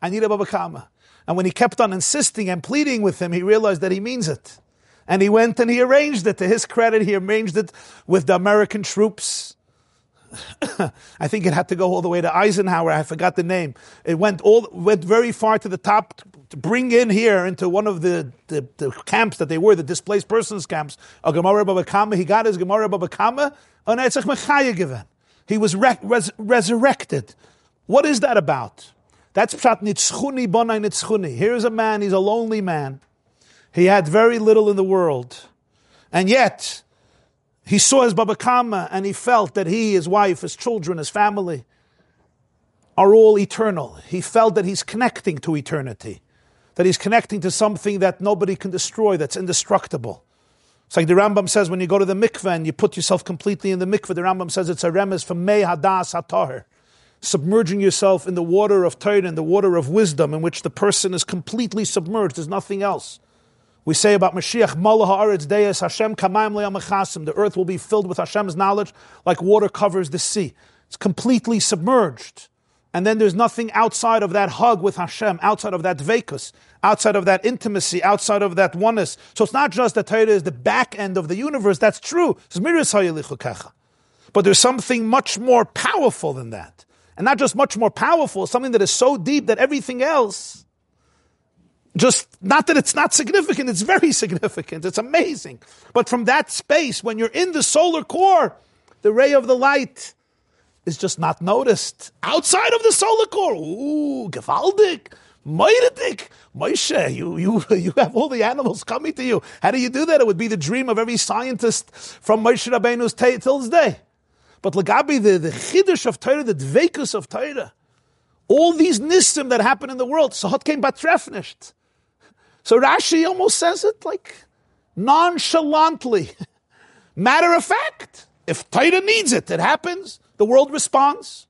I need a Baba Kama. And when he kept on insisting and pleading with him, he realized that he means it. And he went and he arranged it. To his credit, he arranged it with the American troops. [coughs] I think it had to go all the way to Eisenhower. I forgot the name. It went all went very far to the top to bring in here into one of the, the, the camps that they were, the displaced persons camps, a Gemara Baba Kama. He got his Gemara Baba Kama on Etzach Mechaya given. He was re- res- resurrected. What is that about? That's Pshat Nitzchuni Bonai Nitzchuni. Here's a man, he's a lonely man. He had very little in the world. And yet, he saw his Baba Kama and he felt that he, his wife, his children, his family are all eternal. He felt that he's connecting to eternity that he's connecting to something that nobody can destroy, that's indestructible. It's like the Rambam says when you go to the mikveh and you put yourself completely in the mikveh, the Rambam says it's a remes from mei hadas hatahir, submerging yourself in the water of Torah and the water of wisdom in which the person is completely submerged, there's nothing else. We say about Mashiach, Malah ha'aretz deis Hashem kamayim le'amachasim, the earth will be filled with Hashem's knowledge like water covers the sea. It's completely submerged. And then there's nothing outside of that hug with Hashem, outside of that dvekus, outside of that intimacy, outside of that oneness. So it's not just that Torah is the back end of the universe. That's true. But there's something much more powerful than that. And not just much more powerful, something that is so deep that everything else, just not that it's not significant, it's very significant. It's amazing. But from that space, when you're in the solar core, the ray of the light, is just not noticed. Outside of the solar core, ooh, gewaldig, moiridik, Moshe, you, you, [laughs] you have all the animals coming to you. How do you do that? It would be the dream of every scientist from Moshe Rabbeinu's t- till this day. But Lagabi, the, the chiddush of Torah, the dvekus of Torah, all these nisim that happen in the world, so hot came batrefnisht. So Rashi almost says it like nonchalantly, [laughs] matter of fact. If Torah needs it, it happens the world responds.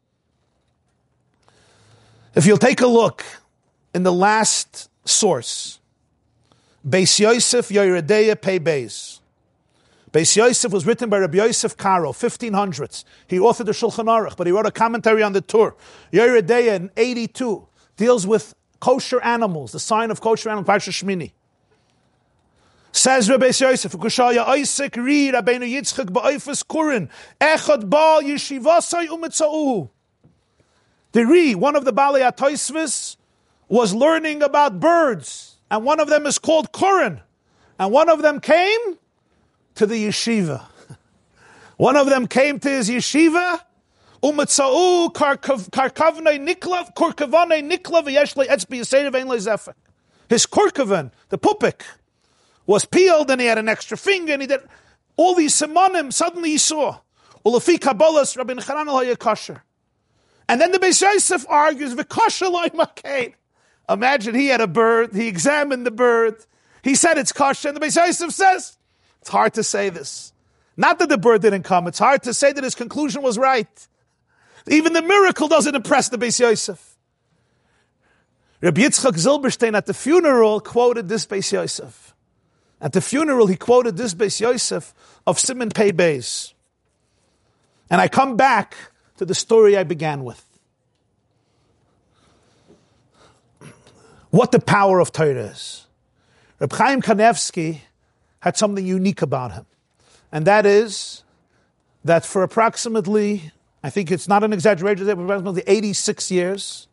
If you'll take a look in the last source, Beis Yosef Yoreh Deah Pei Beis. Beis Yosef was written by Rabbi Yosef Karo, 1500s. He authored the Shulchan Aruch, but he wrote a commentary on the Tur. Yoreh Deah in 82 deals with kosher animals, the sign of kosher animals, Parsha Shmini. Says Rabbi Yosef, Kushaya Isaac read Rabbeinu Yitzchak ba'ifas Kurin, Echad Baal Yeshivasai Umitza'u. The Re, one of the Bali Atoisvis, was learning about birds, and one of them is called Kurin, and one of them came to the yeshiva. [laughs] One of them came to his yeshiva Umatzau karkavne niklav, kurkavane niklav, yeshle etzbi yisayre vein lezefek. His kurkavan, the pupik, was peeled and he had an extra finger and he did all these simonim. Suddenly he saw. Ulafi kabbalas Rabbi Chanan al. And then the Beis Yosef argues, v'kosher loy. Imagine he had a bird, he examined the bird, he said it's kosher, and the Beis Yosef says, it's hard to say this. Not that the bird didn't come, it's hard to say that his conclusion was right. Even the miracle doesn't impress the Beis Yosef. Rabbi Yitzchak Zilberstein at the funeral quoted this Beis Yosef. At the funeral, he quoted this Beis Yosef of siman Pei Beis. And I come back to the story I began with. What the power of Torah is. Reb Chaim Kanevsky had something unique about him. And that is that for approximately, I think it's not an exaggeration, that approximately 86 years,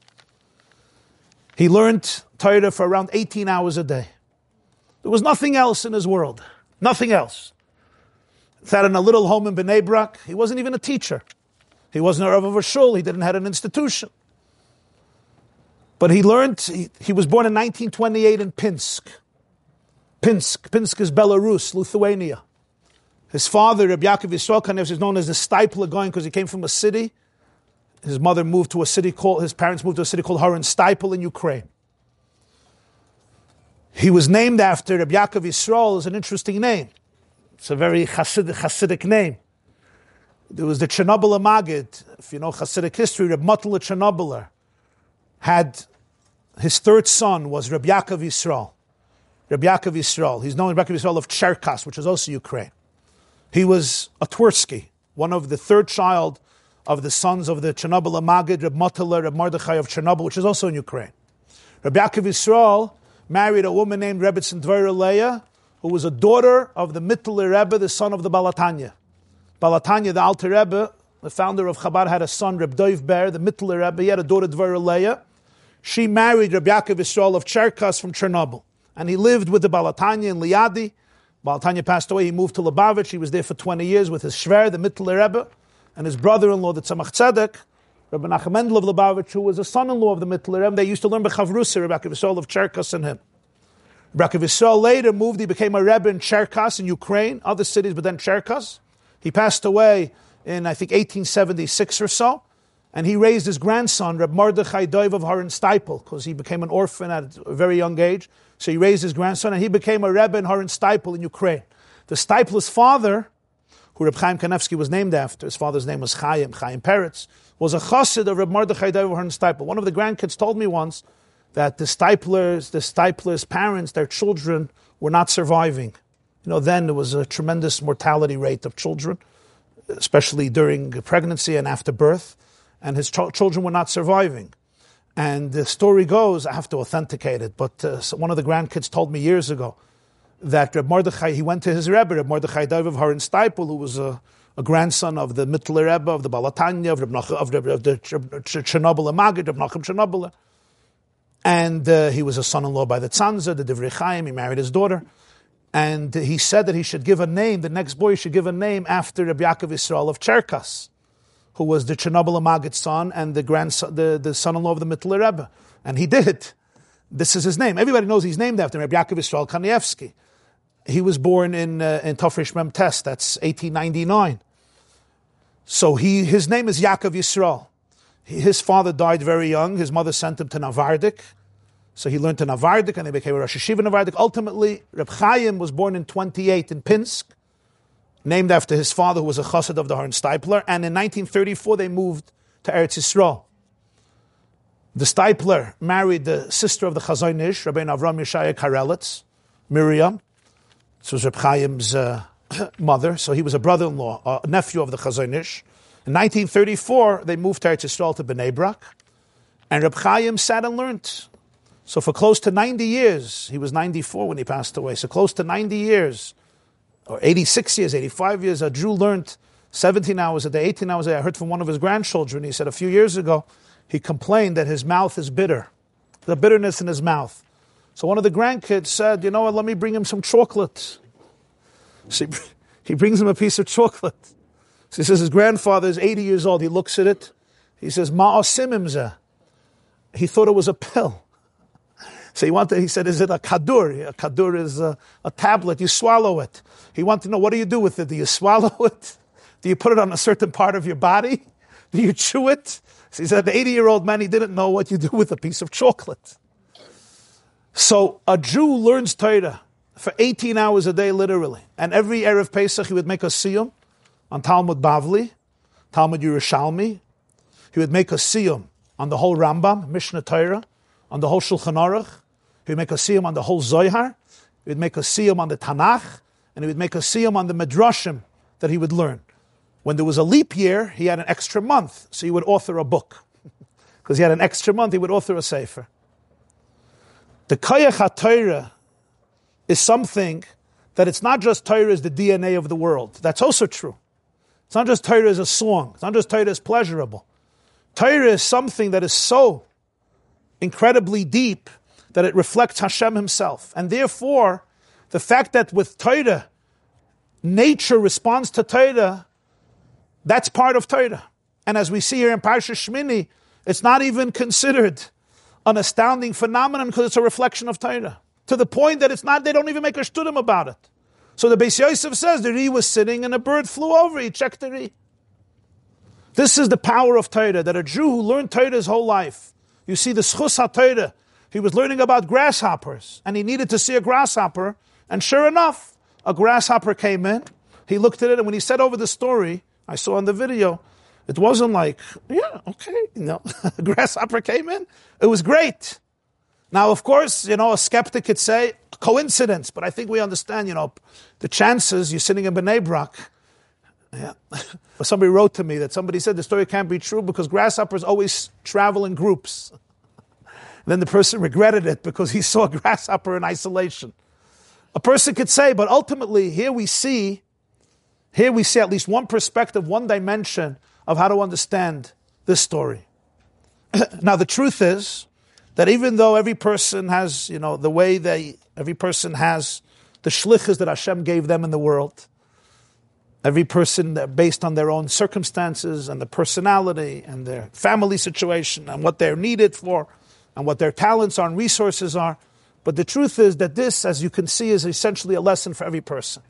he learned Torah for around 18 hours a day. There was nothing else in his world. Nothing else. Sat in a little home in Bnei Brak. He wasn't even a teacher. He wasn't a Rav of a shul. He didn't have an institution. But he learned, he, he was born in 1928 in Pinsk. Pinsk. Pinsk is Belarus, Lithuania. His father, Rabbi Yaakov Yisrael is known as the Steipler going because he came from a city. His mother moved to a city called, his parents moved to a city called Haran Stipel in Ukraine. He was named after Rabbi Yaakov Yisrael, is an interesting name. It's a very Hasidic, Hasidic name. There was the Chernobyl Magid. If you know Hasidic history, Reb Motla Chernobyler had his third son was Reb Yaakov Yisrael. Reb Yaakov Yisrael. He's known as Reb Yaakov Yisrael of Cherkas, which is also Ukraine. He was a Twersky, one of the third child of the sons of the Chernobyl Magid, Reb Motala, Reb Mordechai of Chernobyl, which is also in Ukraine. Reb Yaakov Yisrael married a woman named Rebbetzin Dvera who was a daughter of the Mittler Rebbe, the son of the Baal HaTanya. Balatanya, the Alter Rebbe, the founder of Chabad, had a son, Reb Doiv Ber, the Mittler Rebbe. He had a daughter, Dvera Leah. She married Reb Yaakov Yisrael of Cherkas from Chernobyl. And he lived with the Baal HaTanya in Liadi. Baal HaTanya passed away. He moved to Lubavitch. He was there for 20 years with his Shver, the Mittler Rebbe, and his brother-in-law, the Tzemach Tzedek, Rabbi Nachum of Lubavitch, who was a son-in-law of the Mittler Rebbe. They used to learn Bechavrusa, Rabbi Yisrael of Cherkas and him. Rabbi Yisrael later moved. He became a Rebbe in Cherkas in Ukraine, other cities, but then Cherkas. He passed away in, I think, 1876 or so. And he raised his grandson, Reb Mordechai Doiv of Haran Steipel, because he became an orphan at a very young age. So he raised his grandson, and he became a Rebbe in Haran Steipel in Ukraine. The Steipler's father, who Reb Chaim Kanevsky was named after, his father's name was Chaim, Chaim Peretz, was a chassid of Reb Mordechai Doiv of Haran Steipel. One of the grandkids told me once that the Steiplers, the Steiplers' parents, their children were not surviving. You know, then there was a tremendous mortality rate of children, especially during pregnancy and after birth and his ch- children were not surviving. And the story goes, I have to authenticate it, but uh, one of the grandkids told me years ago that Reb Mordechai, he went to his Rebbe, Reb Mordechai Dov of Haran who was a, a, grandson of the Mittler Rebbe, of the Baal HaTanya, of, Reb of, the, of the Chernobyl Magid, Reb Nachum Chernobyl. And uh, he was a son-in-law by the Tzanza, the Divrei Chaim, he married his daughter. And he said that he should give a name, the next boy should give a name after Reb Yaakov Israel of Cherkas who was the Chernobyl Magid's son and the grandson, the, the son-in-law of the Mittler Rebbe. And he did. It. This is his name. Everybody knows he's named after him, Rabbi Yaakov Yisrael Kanievsky. He was born in, uh, in Tafresh Mem that's 1899. So he, his name is Yaakov Yisrael. He, his father died very young. His mother sent him to Navardik. So he learned to Navardik and he became a Rosh Hashiva Navardik. Ultimately, Reb Chaim was born in 28 in Pinsk named after his father, who was a chassid of the Haran Steipler. And in 1934, they moved to Eretz Yisrael. The Steipler married the sister of the Chazon Ish, Rabbi Avram Yeshaya Karelitz, Miriam. This was Reb Chaim's uh, [coughs] mother, so he was a brother-in-law, a nephew of the Chazon Ish. In 1934, they moved to Eretz Yisrael to Bnei Brak, and Reb Chaim sat and learned. So for close to 90 years, he was 94 when he passed away, so close to 90 years, or 86 years, 85 years, uh, a Jew learned 17 hours a day, 18 hours a day. I heard from one of his grandchildren, he said a few years ago, he complained that his mouth is bitter, the bitterness in his mouth. So one of the grandkids said, you know what, let me bring him some chocolate. So he, [laughs] he brings him a piece of chocolate. So he says his grandfather is 80 years old. He looks at it. He says, Ma'asimimza. He thought it was a pill. So he wanted, he said, is it a kadur? A kadur is a, a tablet. You swallow it. He wanted to know, what do you do with it? Do you [laughs] swallow it? Do you put it on a certain part of your body? Do you chew it? So he said, the 80 year old man, he didn't know what you do with a piece of chocolate. So a Jew learns Torah for 18 hours a day, literally. And every Erev Pesach, he would make a siyum on Talmud Bavli, Talmud Yerushalmi. He would make a siyum on the whole Rambam, Mishneh Torah, on the whole Shulchan Aruch. He would make a siyum on the whole Zohar. He would make a siyum on the Tanakh. And he would make a siyum on the Midrashim that he would learn. When there was a leap year, he had an extra month, so he would author a book. [laughs] Because he had an extra month, he would author a sefer. The Kayach HaTorah is something that it's not just Torah is the DNA of the world. That's also true. It's not just Torah is a song. It's not just Torah as pleasurable. Torah is something that is so incredibly deep that it reflects Hashem himself. And therefore, the fact that with Torah, nature responds to Torah, that's part of Torah. And as we see here in Parsha Shmini, it's not even considered an astounding phenomenon because it's a reflection of Torah. To the point that it's not, they don't even make a shtudim about it. So the Beis Yosef says the Ri was sitting and a bird flew over. He checked the Ri. This is the power of Torah, that a Jew who learned Torah his whole life, you see the zchus HaTorah, he was learning about grasshoppers, and he needed to see a grasshopper, and sure enough, a grasshopper came in, he looked at it, and when he said over the story, I saw in the video, it wasn't like, yeah, okay, know, [laughs] a grasshopper came in. It was great. Now, of course, you know, a skeptic could say, coincidence, but I think we understand, you know, the chances you're sitting in Bnei Brak. Yeah. [laughs] somebody wrote to me that somebody said the story can't be true because grasshoppers always travel in groups. Then the person regretted it because he [laughs] saw a grasshopper in isolation. A person could say, but ultimately, here we see, here we see at least one perspective, one dimension of how to understand this story. [clears throat] now, the truth is that even though every person has, you know, the way they, every person has the shlichus that Hashem gave them in the world, every person based on their own circumstances and the personality and their family situation and what they're needed for and what their talents are and resources are. But the truth is that this, as you can see, is essentially a lesson for every person.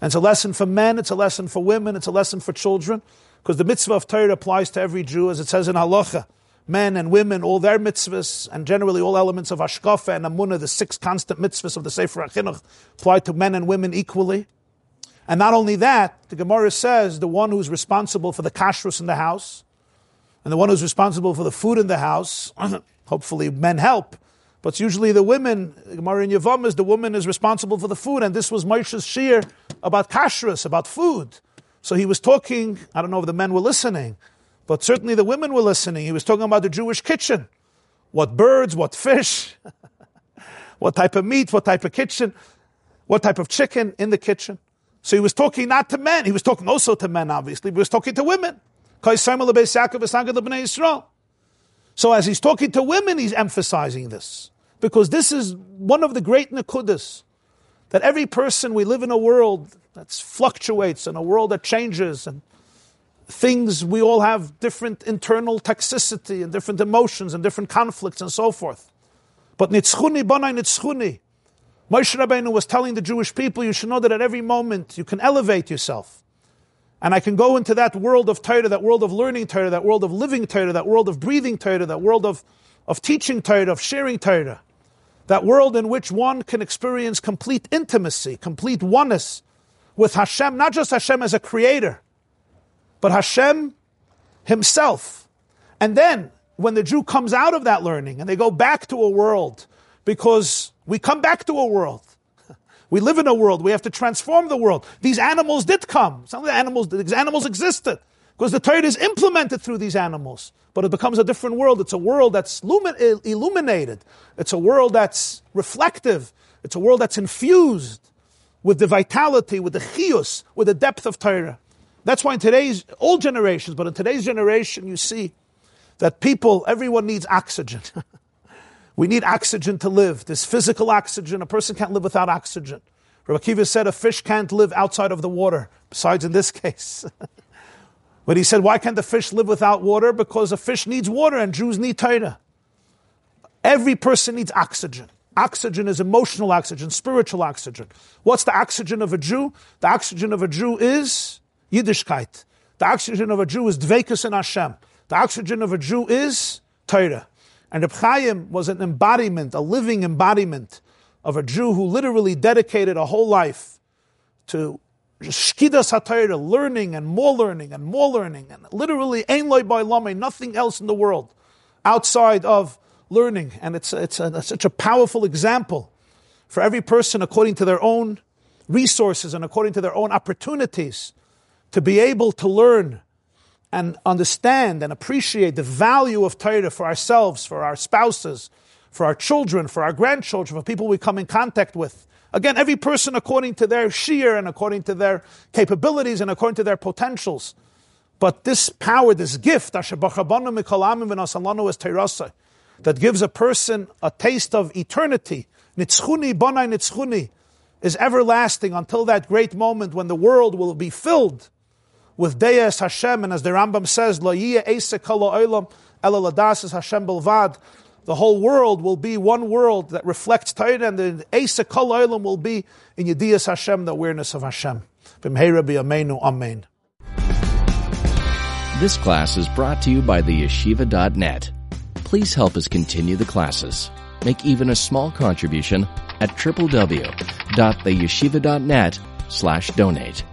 And it's a lesson for men, it's a lesson for women, it's a lesson for children, because the mitzvah of Torah applies to every Jew, as it says in Halacha. Men and women, all their mitzvahs, and generally all elements of Hashkafa and Emunah, the six constant mitzvahs of the Sefer HaChinuch, apply to men and women equally. And not only that, the Gemara says the one who's responsible for the kashrus in the house, and the one who's responsible for the food in the house, [clears throat] hopefully men help, but it's usually the women, Gemara in Yevamos the woman is responsible for the food, and this was Moshe's shiur about kashrus, about food. So he was talking, I don't know if the men were listening, but certainly the women were listening. He was talking about the Jewish kitchen. What birds, what fish, [laughs] what type of meat, what type of kitchen, what type of chicken in the kitchen. So he was talking not to men, he was talking also to men, obviously, but he was talking to women. So as he's talking to women, he's emphasizing this. Because this is one of the great nakudas that every person, we live in a world that fluctuates and a world that changes and things, we all have different internal toxicity and different emotions and different conflicts and so forth. But nitzchuni banai nitzchuni. Moshe Rabbeinu was telling the Jewish people, you should know that at every moment you can elevate yourself. And I can go into that world of Torah, that world of learning Torah, that world of living Torah, that world of breathing Torah, that world of, of teaching Torah, of sharing Torah. That world in which one can experience complete intimacy, complete oneness with Hashem, not just Hashem as a creator, but Hashem himself. And then, when the Jew comes out of that learning and they go back to a world, because we come back to a world. We live in a world. We have to transform the world. These animals did come. Some of the animals, these animals existed because the Torah is implemented through these animals. But it becomes a different world. It's a world that's illuminated. It's a world that's reflective. It's a world that's infused with the vitality, with the chius, with the depth of Torah. That's why in today's old generations, but in today's generation, you see that people, everyone needs oxygen. [laughs] we need oxygen to live. There's physical oxygen. A person can't live without oxygen. Rabbi Akiva said a fish can't live outside of the water, besides in this [laughs] case. But he said, why can't the fish live without water? Because a fish needs water and Jews need Torah. Every person needs oxygen. Oxygen is emotional oxygen, spiritual oxygen. What's the oxygen of a Jew? The oxygen of a Jew is Yiddishkeit. The oxygen of a Jew is Dvekus in Hashem. The oxygen of a Jew is Torah. And Reb Chaim was an embodiment, a living embodiment of a Jew who literally dedicated a whole life to Shkidas HaTorah, learning and more learning and more learning, and literally Ein Loi Boi Lame, nothing else in the world outside of learning. And it's, it's, a, it's such a powerful example for every person according to their own resources and according to their own opportunities to be able to learn and understand and appreciate the value of Torah for ourselves, for our spouses, for our children, for our grandchildren, for people we come in contact with. Again, every person according to their sheer and according to their capabilities and according to their potentials. But this power, this gift, that gives a person a taste of eternity, nitzchuni, bonai nitzchuni, is everlasting until that great moment when the world will be filled with Deus Hashem, and as the Rambam says, Hashem bilvad, the whole world will be one world that reflects Torah, and the Asa Kol Olam will be in Yediyas Hashem, the awareness of Hashem. Amen. This class is brought to you by theyeshiva.net. Please help us continue the classes. Make even a small contribution at www.theyeshiva.net slash donate.